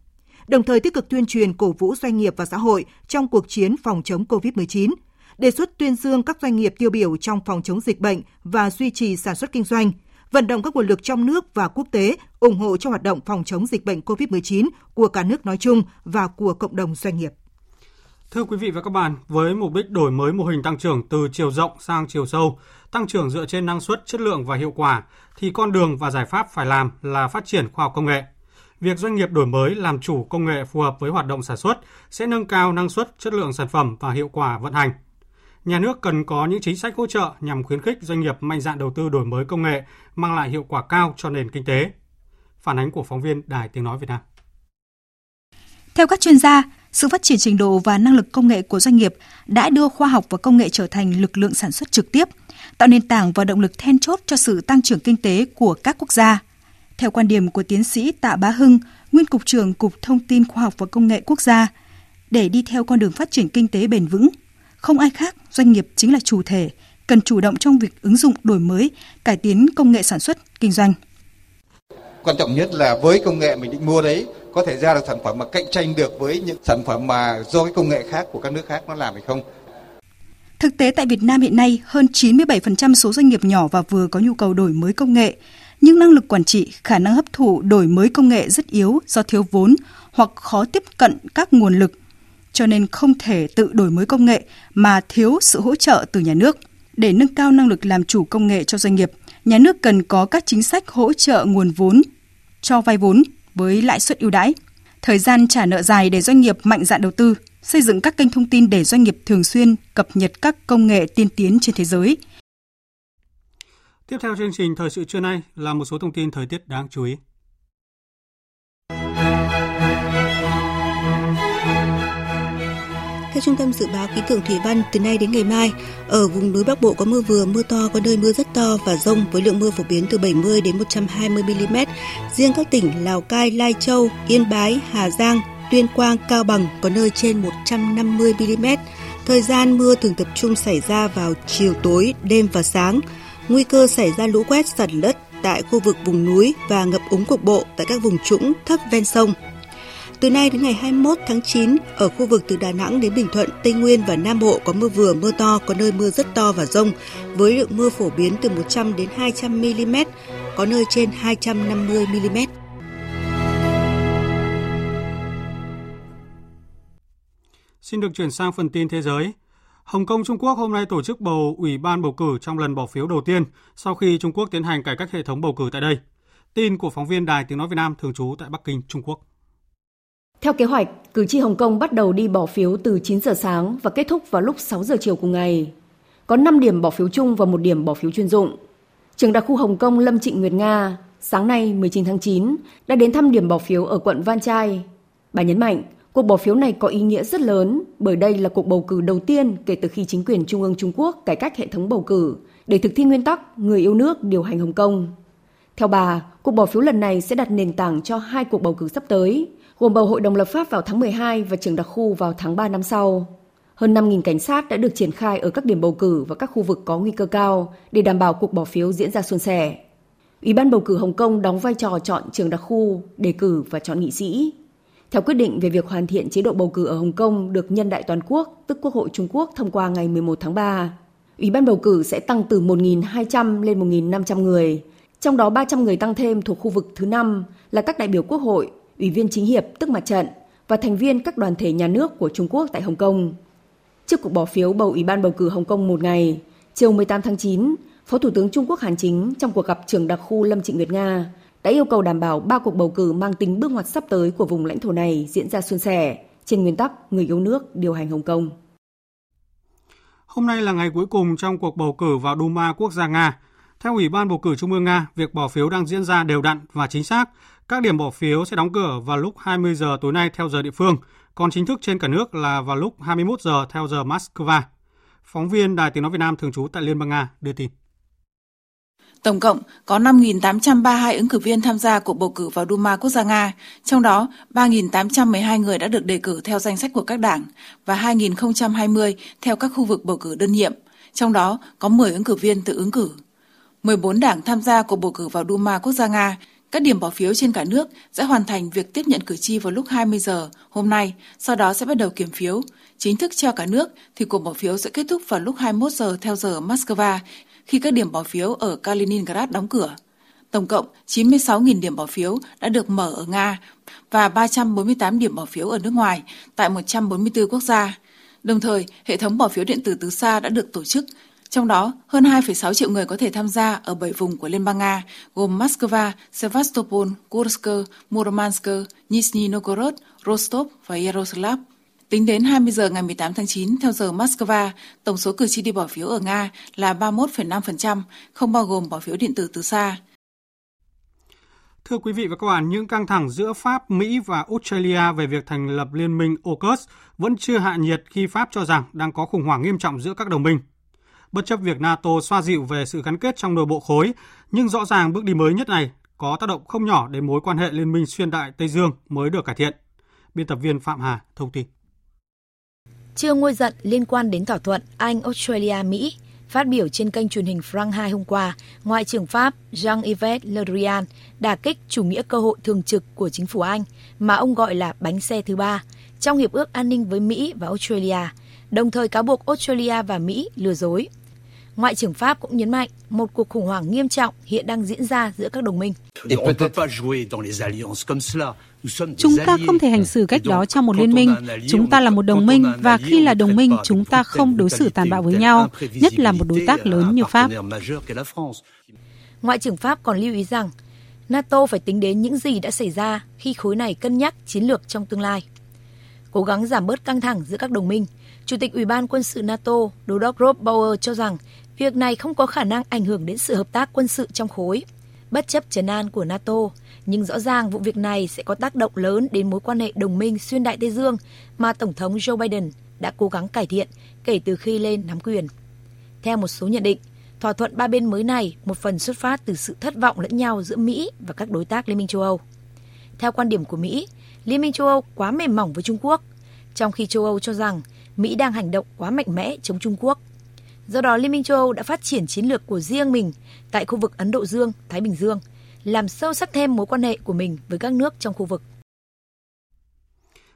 Đồng thời tích cực tuyên truyền cổ vũ doanh nghiệp và xã hội trong cuộc chiến phòng chống COVID-19, đề xuất tuyên dương các doanh nghiệp tiêu biểu trong phòng chống dịch bệnh và duy trì sản xuất kinh doanh, vận động các nguồn lực trong nước và quốc tế ủng hộ cho hoạt động phòng chống dịch bệnh COVID-19 của cả nước nói chung và của cộng đồng doanh nghiệp. Thưa quý vị và các bạn, với mục đích đổi mới mô hình tăng trưởng từ chiều rộng sang chiều sâu, tăng trưởng dựa trên năng suất, chất lượng và hiệu quả, thì con đường và giải pháp phải làm là phát triển khoa học công nghệ. Việc doanh nghiệp đổi mới làm chủ công nghệ phù hợp với hoạt động sản xuất sẽ nâng cao năng suất, chất lượng sản phẩm và hiệu quả vận hành. Nhà nước cần có những chính sách hỗ trợ nhằm khuyến khích doanh nghiệp mạnh dạn đầu tư đổi mới công nghệ, mang lại hiệu quả cao cho nền kinh tế. Phản ánh của phóng viên Đài Tiếng Nói Việt Nam. Theo các chuyên gia, sự phát triển trình độ và năng lực công nghệ của doanh nghiệp đã đưa khoa học và công nghệ trở thành lực lượng sản xuất trực tiếp, tạo nền tảng và động lực then chốt cho sự tăng trưởng kinh tế của các quốc gia. Theo quan điểm của tiến sĩ Tạ Bá Hưng, nguyên cục trưởng Cục Thông tin Khoa học và Công nghệ Quốc gia, để đi theo con đường phát triển kinh tế bền vững, không ai khác, doanh nghiệp chính là chủ thể, cần chủ động trong việc ứng dụng đổi mới, cải tiến công nghệ sản xuất, kinh doanh. Quan trọng nhất là với công nghệ mình định mua đấy có thể ra được sản phẩm mà cạnh tranh được với những sản phẩm mà do cái công nghệ khác của các nước khác nó làm hay không. Thực tế tại Việt Nam hiện nay, hơn 97% số doanh nghiệp nhỏ và vừa có nhu cầu đổi mới công nghệ, nhưng năng lực quản trị, khả năng hấp thụ đổi mới công nghệ rất yếu do thiếu vốn hoặc khó tiếp cận các nguồn lực, cho nên không thể tự đổi mới công nghệ mà thiếu sự hỗ trợ từ nhà nước. Để nâng cao năng lực làm chủ công nghệ cho doanh nghiệp, nhà nước cần có các chính sách hỗ trợ nguồn vốn cho vay vốn với lãi suất ưu đãi, thời gian trả nợ dài để doanh nghiệp mạnh dạn đầu tư, xây dựng các kênh thông tin để doanh nghiệp thường xuyên cập nhật các công nghệ tiên tiến trên thế giới. Tiếp theo chương trình thời sự trưa nay là một số thông tin thời tiết đáng chú ý. Theo Trung tâm Dự báo Khí tượng Thủy văn, từ nay đến ngày mai, ở vùng núi Bắc Bộ có mưa vừa, mưa to, có nơi mưa rất to và rông với lượng mưa phổ biến từ 70 đến 120 mm. Riêng các tỉnh Lào Cai, Lai Châu, Yên Bái, Hà Giang, Tuyên Quang, Cao Bằng có nơi trên 150 mm. Thời gian mưa thường tập trung xảy ra vào chiều tối, đêm và sáng. Nguy cơ xảy ra lũ quét sạt lở tại khu vực vùng núi và ngập úng cục bộ tại các vùng trũng thấp ven sông. Từ nay đến ngày 21 tháng 9, ở khu vực từ Đà Nẵng đến Bình Thuận, Tây Nguyên và Nam Bộ có mưa vừa, mưa to, có nơi mưa rất to và rông, với lượng mưa phổ biến từ 100 đến 200 mm, có nơi trên 250 mm. Xin được chuyển sang phần tin thế giới. Hồng Kông Trung Quốc hôm nay tổ chức bầu Ủy ban bầu cử trong lần bỏ phiếu đầu tiên sau khi Trung Quốc tiến hành cải cách hệ thống bầu cử tại đây. Tin của phóng viên Đài Tiếng Nói Việt Nam thường trú tại Bắc Kinh, Trung Quốc. Theo kế hoạch, cử tri Hồng Kông bắt đầu đi bỏ phiếu từ 9 giờ sáng và kết thúc vào lúc 6 giờ chiều cùng ngày. Có 5 điểm bỏ phiếu chung và một điểm bỏ phiếu chuyên dụng. Trường đặc khu Hồng Kông Lâm Trịnh Nguyệt Nga sáng nay 19 tháng 9 đã đến thăm điểm bỏ phiếu ở quận Van Chai. Bà nhấn mạnh, cuộc bỏ phiếu này có ý nghĩa rất lớn bởi đây là cuộc bầu cử đầu tiên kể từ khi chính quyền Trung ương Trung Quốc cải cách hệ thống bầu cử để thực thi nguyên tắc người yêu nước điều hành Hồng Kông. Theo bà, cuộc bỏ phiếu lần này sẽ đặt nền tảng cho hai cuộc bầu cử sắp tới, gồm bầu Hội đồng lập pháp vào tháng 12 và trường đặc khu vào tháng 3 năm sau. Hơn 5.000 cảnh sát đã được triển khai ở các điểm bầu cử và các khu vực có nguy cơ cao để đảm bảo cuộc bỏ phiếu diễn ra suôn sẻ. Ủy ban bầu cử Hồng Kông đóng vai trò chọn trường đặc khu, đề cử và chọn nghị sĩ. Theo quyết định về việc hoàn thiện chế độ bầu cử ở Hồng Kông được nhân đại toàn quốc, tức Quốc hội Trung Quốc thông qua ngày 11 tháng 3, Ủy ban bầu cử sẽ tăng từ 1.200 lên 1.500 người, trong đó 300 người tăng thêm thuộc khu vực thứ năm là các đại biểu Quốc hội, ủy viên chính hiệp tức mặt trận và thành viên các đoàn thể nhà nước của Trung Quốc tại Hồng Kông. Trước cuộc bỏ phiếu bầu Ủy ban bầu cử Hồng Kông một ngày, chiều 18 tháng 9, Phó Thủ tướng Trung Quốc Hàn Chính trong cuộc gặp trưởng đặc khu Lâm Trịnh Nguyệt Nga đã yêu cầu đảm bảo ba cuộc bầu cử mang tính bước ngoặt sắp tới của vùng lãnh thổ này diễn ra suôn sẻ trên nguyên tắc người yêu nước điều hành Hồng Kông. Hôm nay là ngày cuối cùng trong cuộc bầu cử vào Duma quốc gia Nga. Theo Ủy ban bầu cử Trung ương Nga, việc bỏ phiếu đang diễn ra đều đặn và chính xác. Các điểm bỏ phiếu sẽ đóng cửa vào lúc 20 giờ tối nay theo giờ địa phương, còn chính thức trên cả nước là vào lúc 21 giờ theo giờ Moscow. Phóng viên Đài Tiếng Nói Việt Nam thường trú tại Liên bang Nga đưa tin. Tổng cộng có 5.832 ứng cử viên tham gia cuộc bầu cử vào Duma quốc gia Nga, trong đó 3.812 người đã được đề cử theo danh sách của các đảng và 2.020 theo các khu vực bầu cử đơn nhiệm, trong đó có 10 ứng cử viên tự ứng cử. 14 đảng tham gia cuộc bầu cử vào Duma quốc gia Nga, các điểm bỏ phiếu trên cả nước sẽ hoàn thành việc tiếp nhận cử tri vào lúc 20 giờ hôm nay, sau đó sẽ bắt đầu kiểm phiếu. Chính thức cho cả nước thì cuộc bỏ phiếu sẽ kết thúc vào lúc 21 giờ theo giờ Moscow khi các điểm bỏ phiếu ở Kaliningrad đóng cửa. Tổng cộng 96.000 điểm bỏ phiếu đã được mở ở Nga và 348 điểm bỏ phiếu ở nước ngoài tại 144 quốc gia. Đồng thời, hệ thống bỏ phiếu điện tử từ xa đã được tổ chức, trong đó hơn 2,6 triệu người có thể tham gia ở 7 vùng của Liên bang Nga, gồm Moscow, Sevastopol, Kursk, Murmansk, Nizhny Novgorod, Rostov và Yaroslav. Tính đến 20 giờ ngày 18 tháng 9 theo giờ Moscow, tổng số cử tri đi bỏ phiếu ở Nga là 31,5%, không bao gồm bỏ phiếu điện tử từ xa. Thưa quý vị và các bạn, những căng thẳng giữa Pháp, Mỹ và Australia về việc thành lập liên minh AUKUS vẫn chưa hạ nhiệt khi Pháp cho rằng đang có khủng hoảng nghiêm trọng giữa các đồng minh. Bất chấp việc NATO xoa dịu về sự gắn kết trong nội bộ khối, nhưng rõ ràng bước đi mới nhất này có tác động không nhỏ đến mối quan hệ liên minh xuyên đại Tây Dương mới được cải thiện. Biên tập viên Phạm Hà thông tin. Chưa ngôi giận liên quan đến thỏa thuận Anh-Australia-Mỹ, phát biểu trên kênh truyền hình France 2 hôm qua, Ngoại trưởng Pháp Jean-Yves Le Drian đả kích chủ nghĩa cơ hội thường trực của chính phủ Anh, mà ông gọi là bánh xe thứ ba, trong hiệp ước an ninh với Mỹ và Australia, đồng thời cáo buộc Australia và Mỹ lừa dối. Ngoại trưởng Pháp cũng nhấn mạnh một cuộc khủng hoảng nghiêm trọng hiện đang diễn ra giữa các đồng minh. Chúng ta không thể hành xử cách đó trong một liên minh. Chúng ta là một đồng minh và khi là đồng minh, chúng ta không đối xử tàn bạo với nhau, nhất là một đối tác lớn như Pháp. Ngoại trưởng Pháp còn lưu ý rằng NATO phải tính đến những gì đã xảy ra khi khối này cân nhắc chiến lược trong tương lai. Cố gắng giảm bớt căng thẳng giữa các đồng minh, Chủ tịch Ủy ban quân sự NATO Đô đốc Rob Bauer cho rằng việc này không có khả năng ảnh hưởng đến sự hợp tác quân sự trong khối. Bất chấp trấn an của NATO, nhưng rõ ràng vụ việc này sẽ có tác động lớn đến mối quan hệ đồng minh xuyên Đại Tây Dương mà Tổng thống Joe Biden đã cố gắng cải thiện kể từ khi lên nắm quyền. Theo một số nhận định, thỏa thuận ba bên mới này một phần xuất phát từ sự thất vọng lẫn nhau giữa Mỹ và các đối tác Liên minh châu Âu. Theo quan điểm của Mỹ, Liên minh châu Âu quá mềm mỏng với Trung Quốc, trong khi châu Âu cho rằng Mỹ đang hành động quá mạnh mẽ chống Trung Quốc. Do đó, Liên minh châu Âu đã phát triển chiến lược của riêng mình tại khu vực Ấn Độ Dương, Thái Bình Dương, làm sâu sắc thêm mối quan hệ của mình với các nước trong khu vực.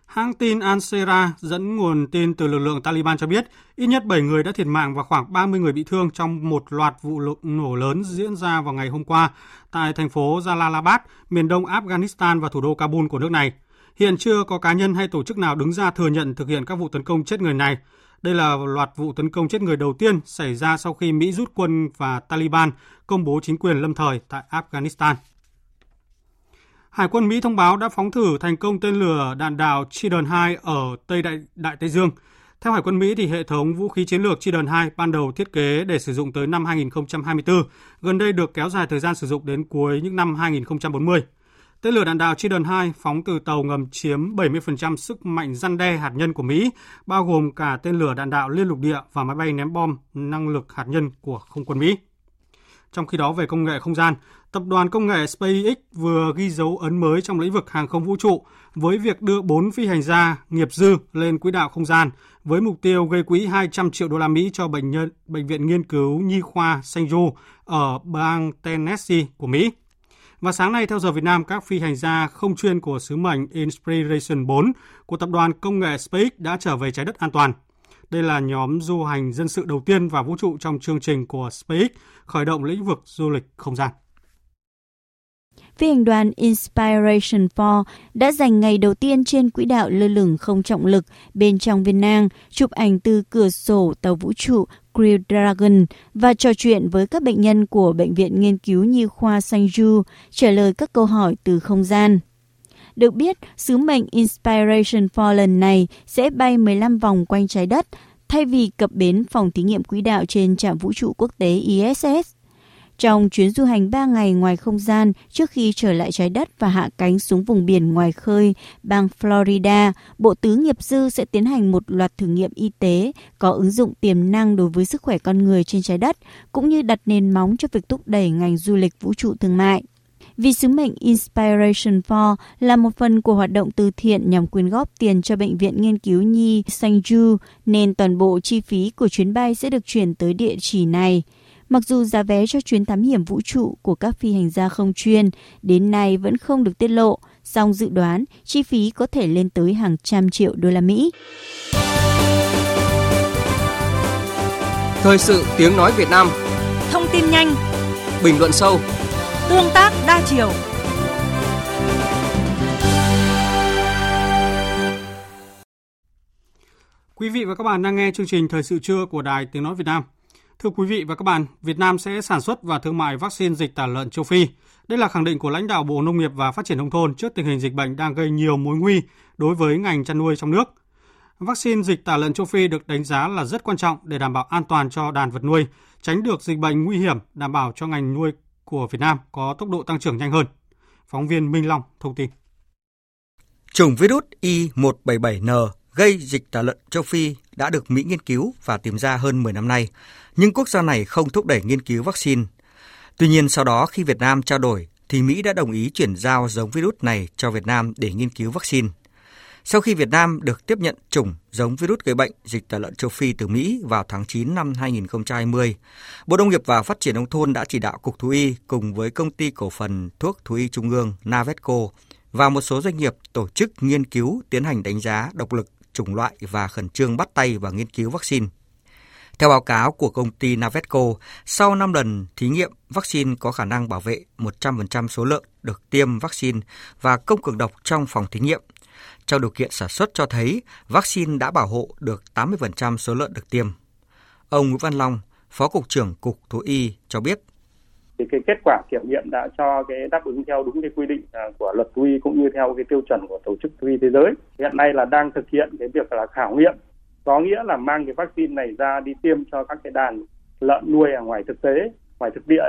Hãng tin Al Jazeera dẫn nguồn tin từ lực lượng Taliban cho biết ít nhất 7 người đã thiệt mạng và khoảng 30 người bị thương trong một loạt vụ nổ lớn diễn ra vào ngày hôm qua tại thành phố Jalalabad, miền đông Afghanistan và thủ đô Kabul của nước này. Hiện chưa có cá nhân hay tổ chức nào đứng ra thừa nhận thực hiện các vụ tấn công chết người này. Đây là loạt vụ tấn công chết người đầu tiên xảy ra sau khi Mỹ rút quân và Taliban công bố chính quyền lâm thời tại Afghanistan. Hải quân Mỹ thông báo đã phóng thử thành công tên lửa đạn đạo Chidon 2 ở Tây Đại, Đại Tây Dương. Theo Hải quân Mỹ, thì hệ thống vũ khí chiến lược Chidon 2 ban đầu thiết kế để sử dụng tới năm 2024, gần đây được kéo dài thời gian sử dụng đến cuối những năm 2040. Tên lửa đạn đạo Trident 2 phóng từ tàu ngầm chiếm 70% sức mạnh răn đe hạt nhân của Mỹ, bao gồm cả tên lửa đạn đạo liên lục địa và máy bay ném bom năng lực hạt nhân của không quân Mỹ. Trong khi đó về công nghệ không gian, tập đoàn công nghệ SpaceX vừa ghi dấu ấn mới trong lĩnh vực hàng không vũ trụ với việc đưa 4 phi hành gia nghiệp dư lên quỹ đạo không gian với mục tiêu gây quỹ 200 triệu đô la Mỹ cho bệnh nhân bệnh viện nghiên cứu nhi khoa St. Jude ở bang Tennessee của Mỹ. Và sáng nay theo giờ Việt Nam, các phi hành gia không chuyên của sứ mệnh Inspiration 4 của tập đoàn công nghệ SpaceX đã trở về trái đất an toàn. Đây là nhóm du hành dân sự đầu tiên vào vũ trụ trong chương trình của SpaceX khởi động lĩnh vực du lịch không gian. Phi hành đoàn Inspiration 4 đã dành ngày đầu tiên trên quỹ đạo lơ lửng không trọng lực bên trong viên nang, chụp ảnh từ cửa sổ tàu vũ trụ Crew Dragon và trò chuyện với các bệnh nhân của Bệnh viện Nghiên cứu Nhi khoa Sanju, trả lời các câu hỏi từ không gian. Được biết, sứ mệnh Inspiration 4 lần này sẽ bay 15 vòng quanh trái đất, thay vì cập bến phòng thí nghiệm quỹ đạo trên trạm vũ trụ quốc tế ISS. Trong chuyến du hành 3 ngày ngoài không gian trước khi trở lại trái đất và hạ cánh xuống vùng biển ngoài khơi bang Florida, Bộ Tứ Nghiệp Dư sẽ tiến hành một loạt thử nghiệm y tế có ứng dụng tiềm năng đối với sức khỏe con người trên trái đất, cũng như đặt nền móng cho việc thúc đẩy ngành du lịch vũ trụ thương mại. Vì sứ mệnh Inspiration 4 là một phần của hoạt động từ thiện nhằm quyên góp tiền cho Bệnh viện Nghiên cứu Nhi Sanju, nên toàn bộ chi phí của chuyến bay sẽ được chuyển tới địa chỉ này – Mặc dù giá vé cho chuyến thám hiểm vũ trụ của các phi hành gia không chuyên đến nay vẫn không được tiết lộ, song dự đoán chi phí có thể lên tới hàng trăm triệu đô la Mỹ. Thời sự tiếng nói Việt Nam Thông tin nhanh Bình luận sâu Tương tác đa chiều Quý vị và các bạn đang nghe chương trình Thời sự trưa của Đài Tiếng Nói Việt Nam. Thưa quý vị và các bạn, Việt Nam sẽ sản xuất và thương mại vaccine dịch tả lợn châu Phi. Đây là khẳng định của lãnh đạo Bộ Nông nghiệp và Phát triển Nông thôn trước tình hình dịch bệnh đang gây nhiều mối nguy đối với ngành chăn nuôi trong nước. Vaccine dịch tả lợn châu Phi được đánh giá là rất quan trọng để đảm bảo an toàn cho đàn vật nuôi, tránh được dịch bệnh nguy hiểm, đảm bảo cho ngành nuôi của Việt Nam có tốc độ tăng trưởng nhanh hơn. Phóng viên Minh Long thông tin. Chủng virus Y177N gây dịch tả lợn châu Phi đã được Mỹ nghiên cứu và tìm ra hơn 10 năm nay, nhưng quốc gia này không thúc đẩy nghiên cứu vaccine. Tuy nhiên sau đó khi Việt Nam trao đổi thì Mỹ đã đồng ý chuyển giao giống virus này cho Việt Nam để nghiên cứu vaccine. Sau khi Việt Nam được tiếp nhận chủng giống virus gây bệnh dịch tả lợn châu Phi từ Mỹ vào tháng 9 năm 2020, Bộ Nông nghiệp và Phát triển Nông thôn đã chỉ đạo Cục Thú y cùng với Công ty Cổ phần Thuốc Thú y Trung ương Navetco và một số doanh nghiệp tổ chức nghiên cứu tiến hành đánh giá độc lực chủng loại và khẩn trương bắt tay vào nghiên cứu vaccine. Theo báo cáo của công ty Navetco, sau 5 lần thí nghiệm, vaccine có khả năng bảo vệ 100% số lợn được tiêm vaccine và công cường độc trong phòng thí nghiệm. Trong điều kiện sản xuất cho thấy, vaccine đã bảo hộ được 80% số lợn được tiêm. Ông Nguyễn Văn Long, Phó Cục trưởng Cục Thú Y cho biết. Thì cái kết quả kiểm nghiệm đã cho cái đáp ứng theo đúng cái quy định à, của luật thú y cũng như theo cái tiêu chuẩn của Tổ chức Thú y Thế giới. Hiện nay là đang thực hiện cái việc là khảo nghiệm có nghĩa là mang cái vaccine này ra đi tiêm cho các cái đàn lợn nuôi ở ngoài thực tế ngoài thực địa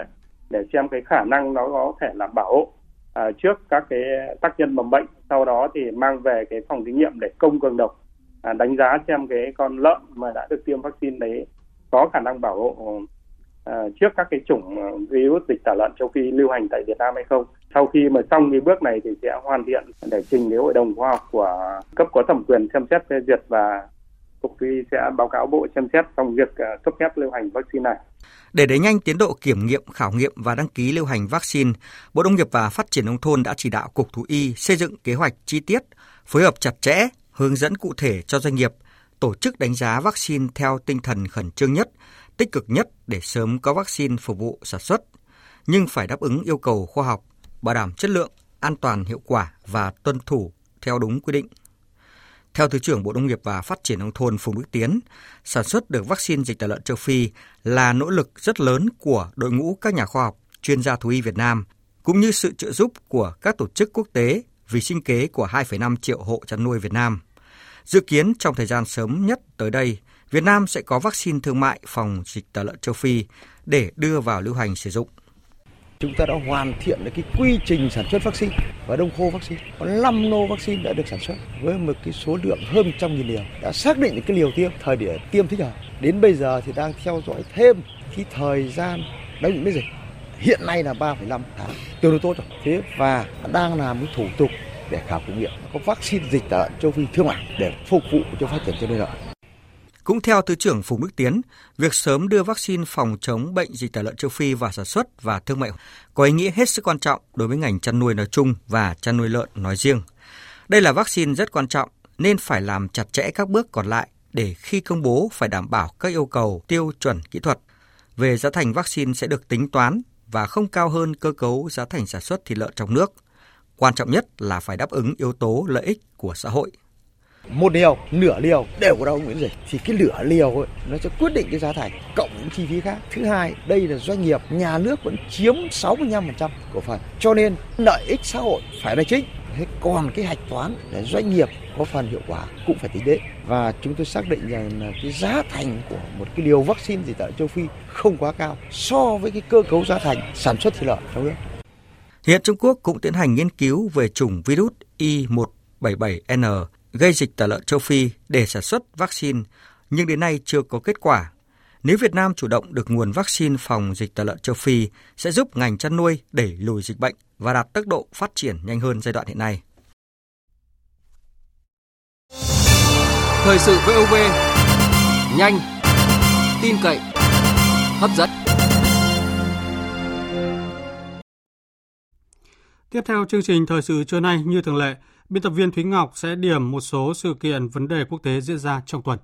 để xem cái khả năng nó có thể là bảo hộ à, trước các cái tác nhân mầm bệnh sau đó thì mang về cái phòng thí nghiệm để công cường độc à, đánh giá xem cái con lợn mà đã được tiêm vaccine đấy có khả năng bảo hộ À, trước các cái chủng à, virus dịch tả lợn châu Phi lưu hành tại Việt Nam hay không. Sau khi mà xong cái bước này thì sẽ hoàn thiện để trình đến hội đồng khoa học của cấp có thẩm quyền xem xét phê duyệt và Cục Thú y sẽ báo cáo Bộ xem xét trong việc à, cấp phép lưu hành vaccine này. Để đẩy nhanh tiến độ kiểm nghiệm, khảo nghiệm và đăng ký lưu hành vaccine, Bộ Nông nghiệp và Phát triển Nông thôn đã chỉ đạo Cục Thú y xây dựng kế hoạch chi tiết, phối hợp chặt chẽ, hướng dẫn cụ thể cho doanh nghiệp, tổ chức đánh giá vaccine theo tinh thần khẩn trương nhất, tích cực nhất để sớm có vaccine phục vụ sản xuất, nhưng phải đáp ứng yêu cầu khoa học, bảo đảm chất lượng, an toàn hiệu quả và tuân thủ theo đúng quy định. Theo Thứ trưởng Bộ Nông nghiệp và Phát triển Nông thôn Phùng Đức Tiến, sản xuất được vaccine dịch tả lợn châu Phi là nỗ lực rất lớn của đội ngũ các nhà khoa học, chuyên gia thú y Việt Nam, cũng như sự trợ giúp của các tổ chức quốc tế vì sinh kế của 2,5 triệu hộ chăn nuôi Việt Nam. Dự kiến trong thời gian sớm nhất tới đây, Việt Nam sẽ có vaccine thương mại phòng dịch tả lợn châu Phi để đưa vào lưu hành sử dụng. Chúng ta đã hoàn thiện được cái quy trình sản xuất vaccine và đông khô vaccine. Có 5 lô vaccine đã được sản xuất với một cái số lượng hơn 100 nghìn liều. Đã xác định được cái liều tiêm, thời điểm tiêm thích hợp. Đến bây giờ thì đang theo dõi thêm cái thời gian đánh cái dịch. Hiện nay là 3,5 tháng, tương đối tốt rồi. Thế và đang làm cái thủ tục để khảo nghiệm có vaccine dịch tả lợn châu Phi thương mại để phục vụ cho phát triển chăn nuôi lợn. Cũng theo Thứ trưởng Phùng Đức Tiến, việc sớm đưa vaccine phòng chống bệnh dịch tả lợn châu Phi vào sản xuất và thương mại có ý nghĩa hết sức quan trọng đối với ngành chăn nuôi nói chung và chăn nuôi lợn nói riêng. Đây là vaccine rất quan trọng nên phải làm chặt chẽ các bước còn lại để khi công bố phải đảm bảo các yêu cầu tiêu chuẩn kỹ thuật. Về giá thành vaccine sẽ được tính toán và không cao hơn cơ cấu giá thành sản xuất thịt lợn trong nước. Quan trọng nhất là phải đáp ứng yếu tố lợi ích của xã hội một liều nửa liều đều có đau Nguyễn dịch thì cái nửa liều ấy, nó sẽ quyết định cái giá thành cộng những chi phí khác. Thứ hai đây là doanh nghiệp nhà nước vẫn chiếm 65% cổ phần. Cho nên lợi ích xã hội phải là chính. Thế còn cái hạch toán để doanh nghiệp có phần hiệu quả cũng phải tính đến. Và chúng tôi xác định rằng là cái giá thành của một cái liều vaccine gì tại châu Phi không quá cao so với cái cơ cấu giá thành sản xuất thịt lợn trong nước. Hiện Trung Quốc cũng tiến hành nghiên cứu về chủng virus Y177N gây dịch tả lợn châu Phi để sản xuất vaccine, nhưng đến nay chưa có kết quả. Nếu Việt Nam chủ động được nguồn vaccine phòng dịch tả lợn châu Phi sẽ giúp ngành chăn nuôi đẩy lùi dịch bệnh và đạt tốc độ phát triển nhanh hơn giai đoạn hiện nay. Thời sự VOV nhanh, tin cậy, hấp dẫn. Tiếp theo chương trình thời sự trưa nay như thường lệ, biên tập viên Thúy Ngọc sẽ điểm một số sự kiện vấn đề quốc tế diễn ra trong tuần.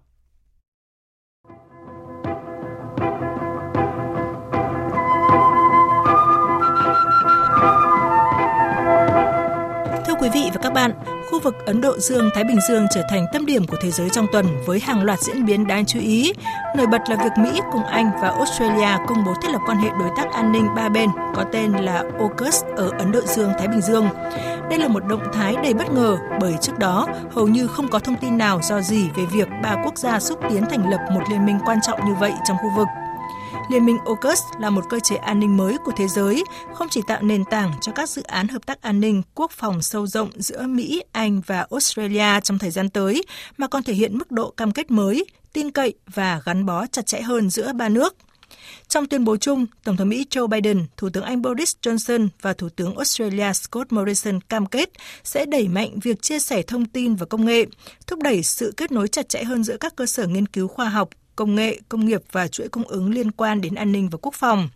Thưa quý vị và các bạn, khu vực Ấn Độ Dương-Thái Bình Dương trở thành tâm điểm của thế giới trong tuần với hàng loạt diễn biến đáng chú ý. Nổi bật là việc Mỹ cùng Anh và Australia công bố thiết lập quan hệ đối tác an ninh ba bên có tên là AUKUS ở Ấn Độ Dương-Thái Bình Dương. Đây là một động thái đầy bất ngờ bởi trước đó hầu như không có thông tin nào do gì về việc ba quốc gia xúc tiến thành lập một liên minh quan trọng như vậy trong khu vực. Liên minh AUKUS là một cơ chế an ninh mới của thế giới, không chỉ tạo nền tảng cho các dự án hợp tác an ninh, quốc phòng sâu rộng giữa Mỹ, Anh và Australia trong thời gian tới, mà còn thể hiện mức độ cam kết mới, tin cậy và gắn bó chặt chẽ hơn giữa ba nước. Trong tuyên bố chung, Tổng thống Mỹ Joe Biden, Thủ tướng Anh Boris Johnson và Thủ tướng Australia Scott Morrison cam kết sẽ đẩy mạnh việc chia sẻ thông tin và công nghệ, thúc đẩy sự kết nối chặt chẽ hơn giữa các cơ sở nghiên cứu khoa học, công nghệ, công nghiệp và chuỗi cung ứng liên quan đến an ninh và quốc phòng.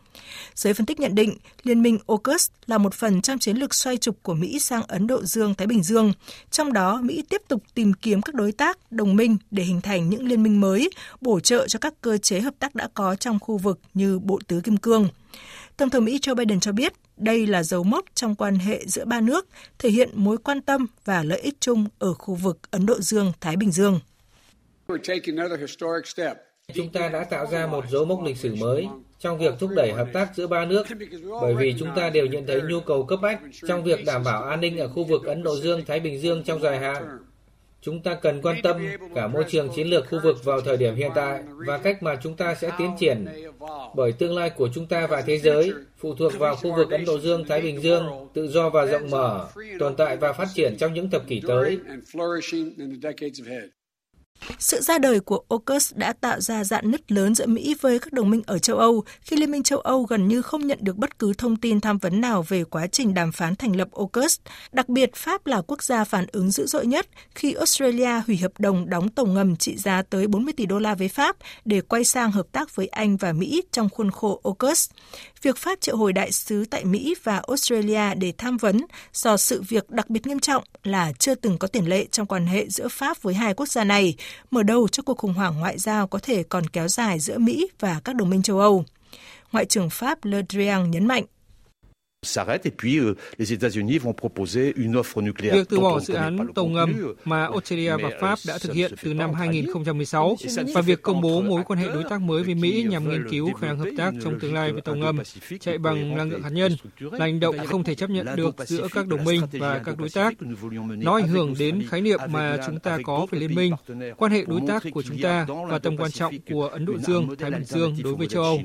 Giới phân tích nhận định, Liên minh AUKUS là một phần trong chiến lược xoay trục của Mỹ sang Ấn Độ Dương-Thái Bình Dương. Trong đó, Mỹ tiếp tục tìm kiếm các đối tác, đồng minh để hình thành những liên minh mới, bổ trợ cho các cơ chế hợp tác đã có trong khu vực như Bộ Tứ Kim Cương. Tổng thống Mỹ Joe Biden cho biết đây là dấu mốc trong quan hệ giữa ba nước, thể hiện mối quan tâm và lợi ích chung ở khu vực Ấn Độ Dương-Thái Bình Dương. Chúng ta đã tạo ra một dấu mốc lịch sử mới trong việc thúc đẩy hợp tác giữa ba nước, bởi vì chúng ta đều nhận thấy nhu cầu cấp bách trong việc đảm bảo an ninh ở khu vực Ấn Độ Dương-Thái Bình Dương trong dài hạn. Chúng ta cần quan tâm cả môi trường chiến lược khu vực vào thời điểm hiện tại và cách mà chúng ta sẽ tiến triển, bởi tương lai của chúng ta và thế giới phụ thuộc vào khu vực Ấn Độ Dương-Thái Bình Dương tự do và rộng mở, tồn tại và phát triển trong những thập kỷ tới. Sự ra đời của AUKUS đã tạo ra dạn nứt lớn giữa Mỹ với các đồng minh ở châu Âu khi Liên minh châu Âu gần như không nhận được bất cứ thông tin tham vấn nào về quá trình đàm phán thành lập AUKUS. Đặc biệt, Pháp là quốc gia phản ứng dữ dội nhất khi Australia hủy hợp đồng đóng tàu ngầm trị giá tới 40 tỷ đô la với Pháp để quay sang hợp tác với Anh và Mỹ trong khuôn khổ AUKUS. Việc Pháp triệu hồi đại sứ tại Mỹ và Australia để tham vấn do sự việc đặc biệt nghiêm trọng là chưa từng có tiền lệ trong quan hệ giữa Pháp với hai quốc gia này, mở đầu cho cuộc khủng hoảng ngoại giao có thể còn kéo dài giữa Mỹ và các đồng minh châu Âu. Ngoại trưởng Pháp Le Drian nhấn mạnh s'arrête et puis euh, les États-Unis vont proposer une offre nucléaire. Việc từ bỏ dự án tàu ngầm mà Australia và Pháp đã thực hiện từ năm 2016 và việc công bố mối quan hệ đối tác mới với Mỹ nhằm nghiên cứu khả năng hợp tác trong tương lai về tàu ngầm chạy bằng năng lượng hạt nhân là hành động không thể chấp nhận được giữa các đồng minh và các đối tác. Nó ảnh hưởng đến khái niệm mà chúng ta có về liên minh, quan hệ đối tác của chúng ta và tầm quan trọng của Ấn Độ Dương, Thái Bình Dương đối với châu Âu.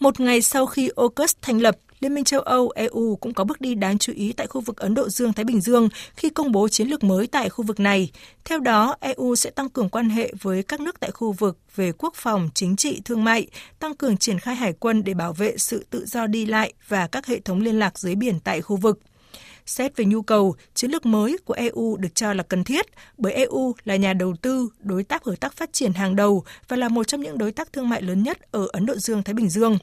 Một ngày sau khi AUKUS thành lập, Liên minh châu Âu EU cũng có bước đi đáng chú ý tại khu vực Ấn Độ Dương-Thái Bình Dương khi công bố chiến lược mới tại khu vực này. Theo đó, EU sẽ tăng cường quan hệ với các nước tại khu vực về quốc phòng, chính trị, thương mại, tăng cường triển khai hải quân để bảo vệ sự tự do đi lại và các hệ thống liên lạc dưới biển tại khu vực. Xét về nhu cầu, chiến lược mới của EU được cho là cần thiết bởi EU là nhà đầu tư, đối tác hợp tác phát triển hàng đầu và là một trong những đối tác thương mại lớn nhất ở Ấn Độ Dương-Thái Bình Dương.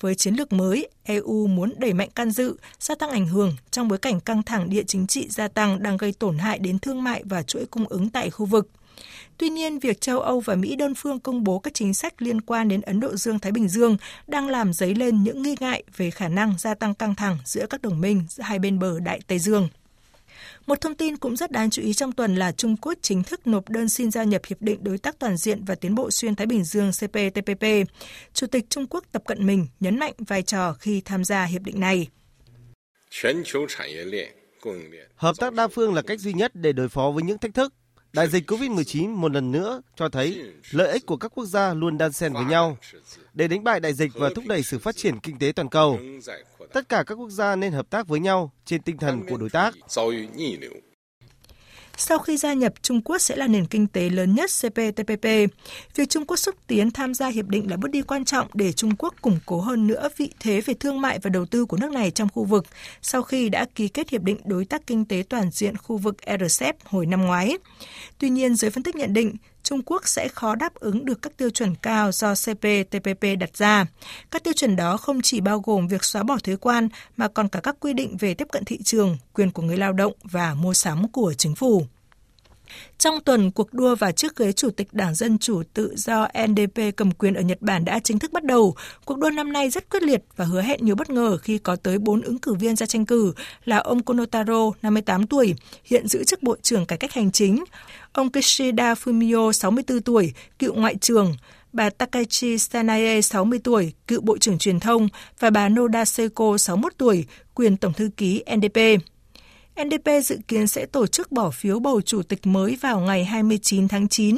Với chiến lược mới, EU muốn đẩy mạnh can dự, gia tăng ảnh hưởng trong bối cảnh căng thẳng địa chính trị gia tăng đang gây tổn hại đến thương mại và chuỗi cung ứng tại khu vực. Tuy nhiên, việc châu Âu và Mỹ đơn phương công bố các chính sách liên quan đến Ấn Độ Dương-Thái Bình Dương đang làm dấy lên những nghi ngại về khả năng gia tăng căng thẳng giữa các đồng minh giữa hai bên bờ Đại Tây Dương. Một thông tin cũng rất đáng chú ý trong tuần là Trung Quốc chính thức nộp đơn xin gia nhập Hiệp định Đối tác Toàn diện và Tiến bộ Xuyên Thái Bình Dương CPTPP. Chủ tịch Trung Quốc Tập Cận Bình nhấn mạnh vai trò khi tham gia hiệp định này. Hợp tác đa phương là cách duy nhất để đối phó với những thách thức Đại dịch COVID-19 một lần nữa cho thấy lợi ích của các quốc gia luôn đan xen với nhau. Để đánh bại đại dịch và thúc đẩy sự phát triển kinh tế toàn cầu, tất cả các quốc gia nên hợp tác với nhau trên tinh thần của đối tác. Sau khi gia nhập, Trung Quốc sẽ là nền kinh tế lớn nhất CPTPP. Việc Trung Quốc xúc tiến tham gia hiệp định là bước đi quan trọng để Trung Quốc củng cố hơn nữa vị thế về thương mại và đầu tư của nước này trong khu vực sau khi đã ký kết hiệp định đối tác kinh tế toàn diện khu vực RCEP hồi năm ngoái. Tuy nhiên, giới phân tích nhận định Trung Quốc sẽ khó đáp ứng được các tiêu chuẩn cao do CPTPP đặt ra. Các tiêu chuẩn đó không chỉ bao gồm việc xóa bỏ thuế quan mà còn cả các quy định về tiếp cận thị trường, quyền của người lao động và mua sắm của chính phủ. Trong tuần, cuộc đua vào chiếc ghế chủ tịch Đảng Dân Chủ Tự do NDP cầm quyền ở Nhật Bản đã chính thức bắt đầu. Cuộc đua năm nay rất quyết liệt và hứa hẹn nhiều bất ngờ khi có tới 4 ứng cử viên ra tranh cử là ông Konotaro, 58 tuổi, hiện giữ chức Bộ trưởng Cải cách Hành chính, ông Kishida Fumio, 64 tuổi, cựu ngoại trưởng, bà Takachi Sanae, 60 tuổi, cựu Bộ trưởng Truyền thông và bà Noda Seiko, 61 tuổi, quyền Tổng thư ký NDP. NDP dự kiến sẽ tổ chức bỏ phiếu bầu chủ tịch mới vào ngày 29 tháng 9.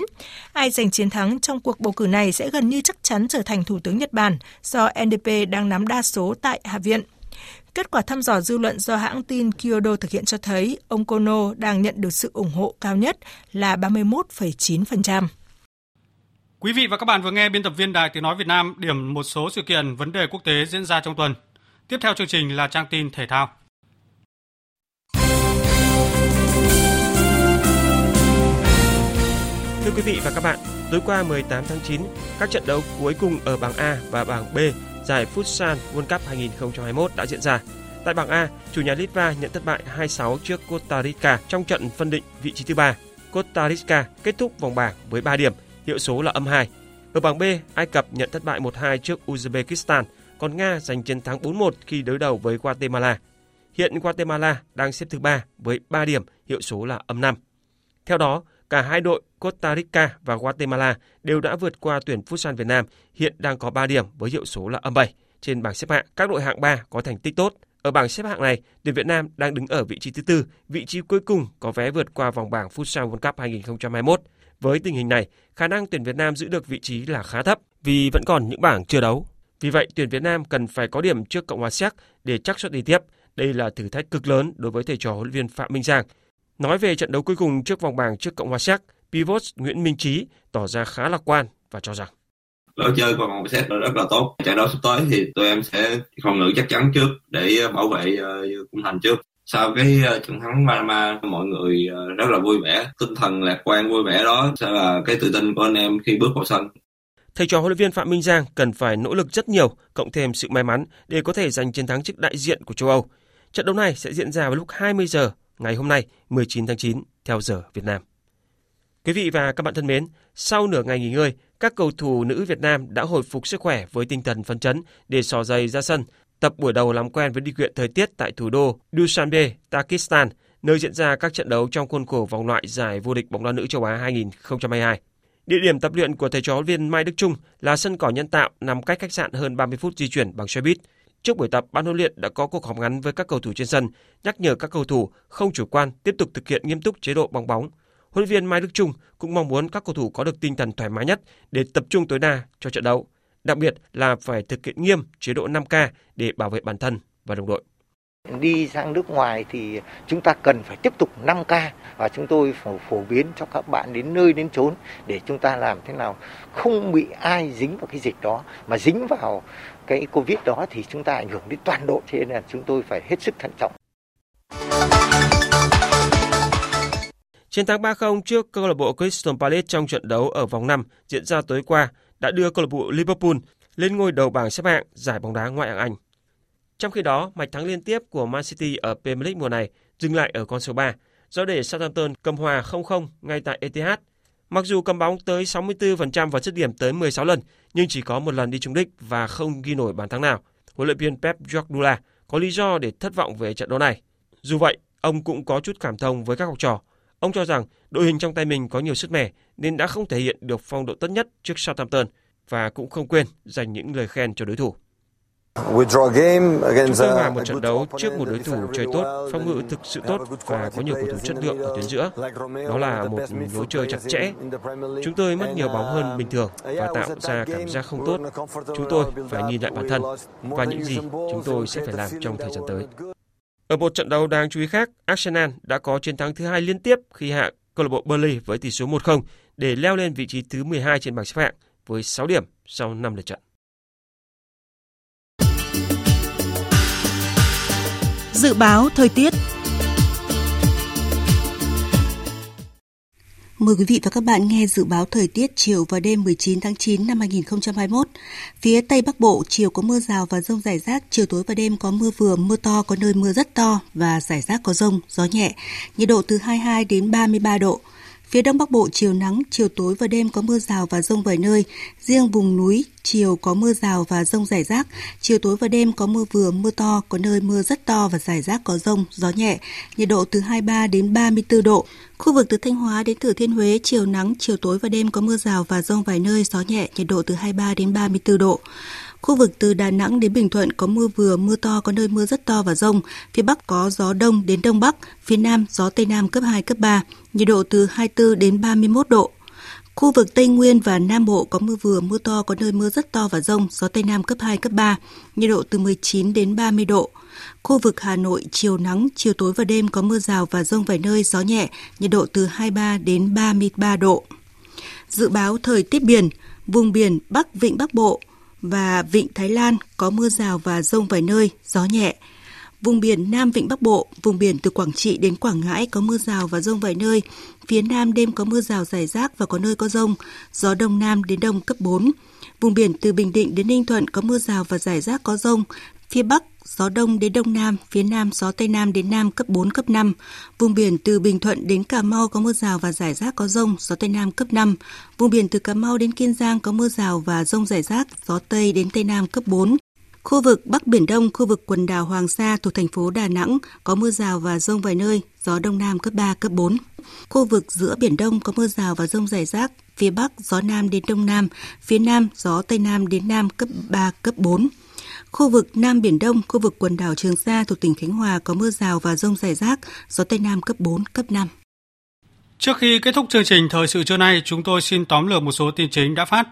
Ai giành chiến thắng trong cuộc bầu cử này sẽ gần như chắc chắn trở thành Thủ tướng Nhật Bản do NDP đang nắm đa số tại Hạ viện. Kết quả thăm dò dư luận do hãng tin Kyodo thực hiện cho thấy ông Kono đang nhận được sự ủng hộ cao nhất là 31,9%. Quý vị và các bạn vừa nghe biên tập viên Đài Tiếng Nói Việt Nam điểm một số sự kiện vấn đề quốc tế diễn ra trong tuần. Tiếp theo chương trình là trang tin thể thao. Quý vị và các bạn, tối qua 18 tháng 9, các trận đấu cuối cùng ở bảng A và bảng B giải Futsal World Cup 2021 đã diễn ra. Tại bảng A, chủ nhà Litva nhận thất bại 2-6 trước Costa Rica trong trận phân định vị trí thứ ba. Costa Rica kết thúc vòng bảng với 3 điểm, hiệu số là âm 2. Ở bảng B, Ai Cập nhận thất bại 1-2 trước Uzbekistan, còn Nga giành chiến thắng 4-1 khi đối đầu với Guatemala. Hiện Guatemala đang xếp thứ 3 với 3 điểm, hiệu số là âm 5. Theo đó, cả hai đội Costa Rica và Guatemala đều đã vượt qua tuyển Futsal Việt Nam, hiện đang có 3 điểm với hiệu số là âm 7. Trên bảng xếp hạng, các đội hạng 3 có thành tích tốt. Ở bảng xếp hạng này, tuyển Việt Nam đang đứng ở vị trí thứ tư, vị trí cuối cùng có vé vượt qua vòng bảng Futsal World Cup 2021. Với tình hình này, khả năng tuyển Việt Nam giữ được vị trí là khá thấp vì vẫn còn những bảng chưa đấu. Vì vậy, tuyển Việt Nam cần phải có điểm trước Cộng hòa Séc để chắc suất đi tiếp. Đây là thử thách cực lớn đối với thầy trò huấn luyện viên Phạm Minh Giang. Nói về trận đấu cuối cùng trước vòng bảng trước Cộng hòa Séc, pivot Nguyễn Minh Trí tỏ ra khá lạc quan và cho rằng. Lối chơi của vòng set rất là tốt. Trận đấu sắp tới thì tụi em sẽ phòng ngự chắc chắn trước để bảo vệ uh, cung thành trước. Sau cái uh, trận thắng Panama mọi người uh, rất là vui vẻ. Tinh thần lạc quan vui vẻ đó sẽ là cái tự tin của anh em khi bước vào sân. Thầy trò huấn luyện viên Phạm Minh Giang cần phải nỗ lực rất nhiều, cộng thêm sự may mắn để có thể giành chiến thắng trước đại diện của châu Âu. Trận đấu này sẽ diễn ra vào lúc 20 giờ ngày hôm nay, 19 tháng 9 theo giờ Việt Nam. Quý vị và các bạn thân mến, sau nửa ngày nghỉ ngơi, các cầu thủ nữ Việt Nam đã hồi phục sức khỏe với tinh thần phấn chấn để sò giày ra sân, tập buổi đầu làm quen với điều kiện thời tiết tại thủ đô Dushanbe, Pakistan, nơi diễn ra các trận đấu trong khuôn khổ vòng loại giải vô địch bóng đá nữ châu Á 2022. Địa điểm tập luyện của thầy trò viên Mai Đức Trung là sân cỏ nhân tạo nằm cách khách sạn hơn 30 phút di chuyển bằng xe buýt. Trước buổi tập, ban huấn luyện đã có cuộc họp ngắn với các cầu thủ trên sân, nhắc nhở các cầu thủ không chủ quan, tiếp tục thực hiện nghiêm túc chế độ bóng bóng. Huấn luyện viên Mai Đức Trung cũng mong muốn các cầu thủ có được tinh thần thoải mái nhất để tập trung tối đa cho trận đấu. Đặc biệt là phải thực hiện nghiêm chế độ 5K để bảo vệ bản thân và đồng đội. Đi sang nước ngoài thì chúng ta cần phải tiếp tục 5K và chúng tôi phổ, phổ biến cho các bạn đến nơi đến chốn để chúng ta làm thế nào không bị ai dính vào cái dịch đó mà dính vào cái Covid đó thì chúng ta ảnh hưởng đến toàn đội thế nên là chúng tôi phải hết sức thận trọng. Chiến thắng 3-0 trước câu lạc bộ Crystal Palace trong trận đấu ở vòng 5 diễn ra tối qua đã đưa câu lạc bộ Liverpool lên ngôi đầu bảng xếp hạng giải bóng đá ngoại hạng Anh. Trong khi đó, mạch thắng liên tiếp của Man City ở Premier League mùa này dừng lại ở con số 3 do để Southampton cầm hòa 0-0 ngay tại Etihad. Mặc dù cầm bóng tới 64% và dứt điểm tới 16 lần, nhưng chỉ có một lần đi trúng đích và không ghi nổi bàn thắng nào. Huấn luyện viên Pep Guardiola có lý do để thất vọng về trận đấu này. Dù vậy, ông cũng có chút cảm thông với các học trò. Ông cho rằng đội hình trong tay mình có nhiều sức mẻ nên đã không thể hiện được phong độ tốt nhất trước Southampton và cũng không quên dành những lời khen cho đối thủ. Chúng tôi hòa một trận đấu trước một đối thủ chơi tốt, phong ngự thực sự tốt và có nhiều cầu thủ chất lượng ở tuyến giữa. Đó là một lối chơi chặt chẽ. Chúng tôi mất nhiều bóng hơn bình thường và tạo ra cảm giác không tốt. Chúng tôi phải nhìn lại bản thân và những gì chúng tôi sẽ phải làm trong thời gian tới. Ở một trận đấu đáng chú ý khác, Arsenal đã có chiến thắng thứ hai liên tiếp khi hạ câu lạc bộ Burnley với tỷ số 1-0 để leo lên vị trí thứ 12 trên bảng xếp hạng với 6 điểm sau 5 lượt trận. Dự báo thời tiết Mời quý vị và các bạn nghe dự báo thời tiết chiều và đêm 19 tháng 9 năm 2021. Phía Tây Bắc Bộ, chiều có mưa rào và rông rải rác, chiều tối và đêm có mưa vừa, mưa to, có nơi mưa rất to và rải rác có rông, gió nhẹ. Nhiệt độ từ 22 đến 33 độ. Phía Đông Bắc Bộ chiều nắng, chiều tối và đêm có mưa rào và rông vài nơi. Riêng vùng núi, chiều có mưa rào và rông rải rác. Chiều tối và đêm có mưa vừa, mưa to, có nơi mưa rất to và rải rác có rông, gió nhẹ. Nhiệt độ từ 23 đến 34 độ. Khu vực từ Thanh Hóa đến Thừa Thiên Huế, chiều nắng, chiều tối và đêm có mưa rào và rông vài nơi, gió nhẹ, nhiệt độ từ 23 đến 34 độ. Khu vực từ Đà Nẵng đến Bình Thuận có mưa vừa, mưa to, có nơi mưa rất to và rông. Phía Bắc có gió đông đến Đông Bắc, phía Nam gió Tây Nam cấp 2, cấp 3, nhiệt độ từ 24 đến 31 độ. Khu vực Tây Nguyên và Nam Bộ có mưa vừa, mưa to, có nơi mưa rất to và rông, gió Tây Nam cấp 2, cấp 3, nhiệt độ từ 19 đến 30 độ. Khu vực Hà Nội chiều nắng, chiều tối và đêm có mưa rào và rông vài nơi, gió nhẹ, nhiệt độ từ 23 đến 33 độ. Dự báo thời tiết biển, vùng biển Bắc Vịnh Bắc Bộ, và Vịnh Thái Lan có mưa rào và rông vài nơi, gió nhẹ. Vùng biển Nam Vịnh Bắc Bộ, vùng biển từ Quảng Trị đến Quảng Ngãi có mưa rào và rông vài nơi. Phía Nam đêm có mưa rào rải rác và có nơi có rông. Gió Đông Nam đến Đông cấp 4. Vùng biển từ Bình Định đến Ninh Thuận có mưa rào và rải rác có rông. Phía Bắc gió Đông đến Đông Nam, phía Nam gió Tây Nam đến Nam cấp 4, cấp 5. Vùng biển từ Bình Thuận đến Cà Mau có mưa rào và rải rác có rông, gió Tây Nam cấp 5. Vùng biển từ Cà Mau đến Kiên Giang có mưa rào và rông rải rác, gió Tây đến Tây Nam cấp 4. Khu vực Bắc Biển Đông, khu vực quần đảo Hoàng Sa thuộc thành phố Đà Nẵng có mưa rào và rông vài nơi, gió Đông Nam cấp 3, cấp 4. Khu vực giữa Biển Đông có mưa rào và rông rải rác, phía Bắc gió Nam đến Đông Nam, phía Nam gió Tây Nam đến Nam cấp 3, cấp 4. Khu vực Nam Biển Đông, khu vực quần đảo Trường Sa thuộc tỉnh Khánh Hòa có mưa rào và rông rải rác, gió Tây Nam cấp 4, cấp 5. Trước khi kết thúc chương trình Thời sự trưa nay, chúng tôi xin tóm lược một số tin chính đã phát.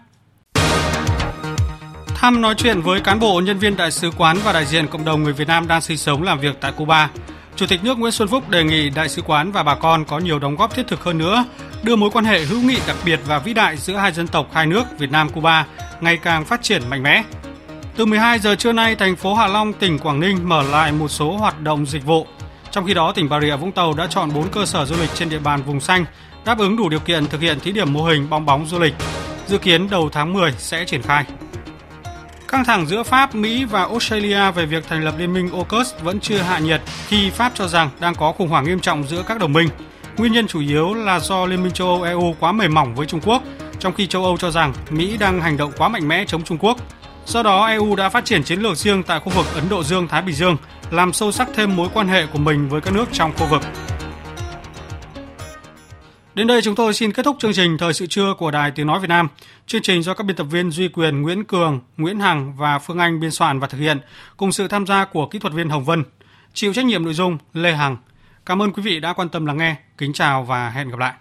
Thăm nói chuyện với cán bộ, nhân viên đại sứ quán và đại diện cộng đồng người Việt Nam đang sinh sống làm việc tại Cuba. Chủ tịch nước Nguyễn Xuân Phúc đề nghị đại sứ quán và bà con có nhiều đóng góp thiết thực hơn nữa, đưa mối quan hệ hữu nghị đặc biệt và vĩ đại giữa hai dân tộc hai nước Việt Nam Cuba ngày càng phát triển mạnh mẽ. Từ 12 giờ trưa nay, thành phố Hạ Long, tỉnh Quảng Ninh mở lại một số hoạt động dịch vụ. Trong khi đó, tỉnh Bà Rịa Vũng Tàu đã chọn 4 cơ sở du lịch trên địa bàn vùng xanh đáp ứng đủ điều kiện thực hiện thí điểm mô hình bong bóng du lịch. Dự kiến đầu tháng 10 sẽ triển khai. Căng thẳng giữa Pháp, Mỹ và Australia về việc thành lập Liên minh AUKUS vẫn chưa hạ nhiệt khi Pháp cho rằng đang có khủng hoảng nghiêm trọng giữa các đồng minh. Nguyên nhân chủ yếu là do Liên minh châu Âu EU quá mềm mỏng với Trung Quốc, trong khi châu Âu cho rằng Mỹ đang hành động quá mạnh mẽ chống Trung Quốc. Do đó, EU đã phát triển chiến lược riêng tại khu vực Ấn Độ Dương-Thái Bình Dương, làm sâu sắc thêm mối quan hệ của mình với các nước trong khu vực. Đến đây chúng tôi xin kết thúc chương trình Thời sự trưa của Đài Tiếng Nói Việt Nam. Chương trình do các biên tập viên Duy Quyền, Nguyễn Cường, Nguyễn Hằng và Phương Anh biên soạn và thực hiện, cùng sự tham gia của kỹ thuật viên Hồng Vân. Chịu trách nhiệm nội dung Lê Hằng. Cảm ơn quý vị đã quan tâm lắng nghe. Kính chào và hẹn gặp lại.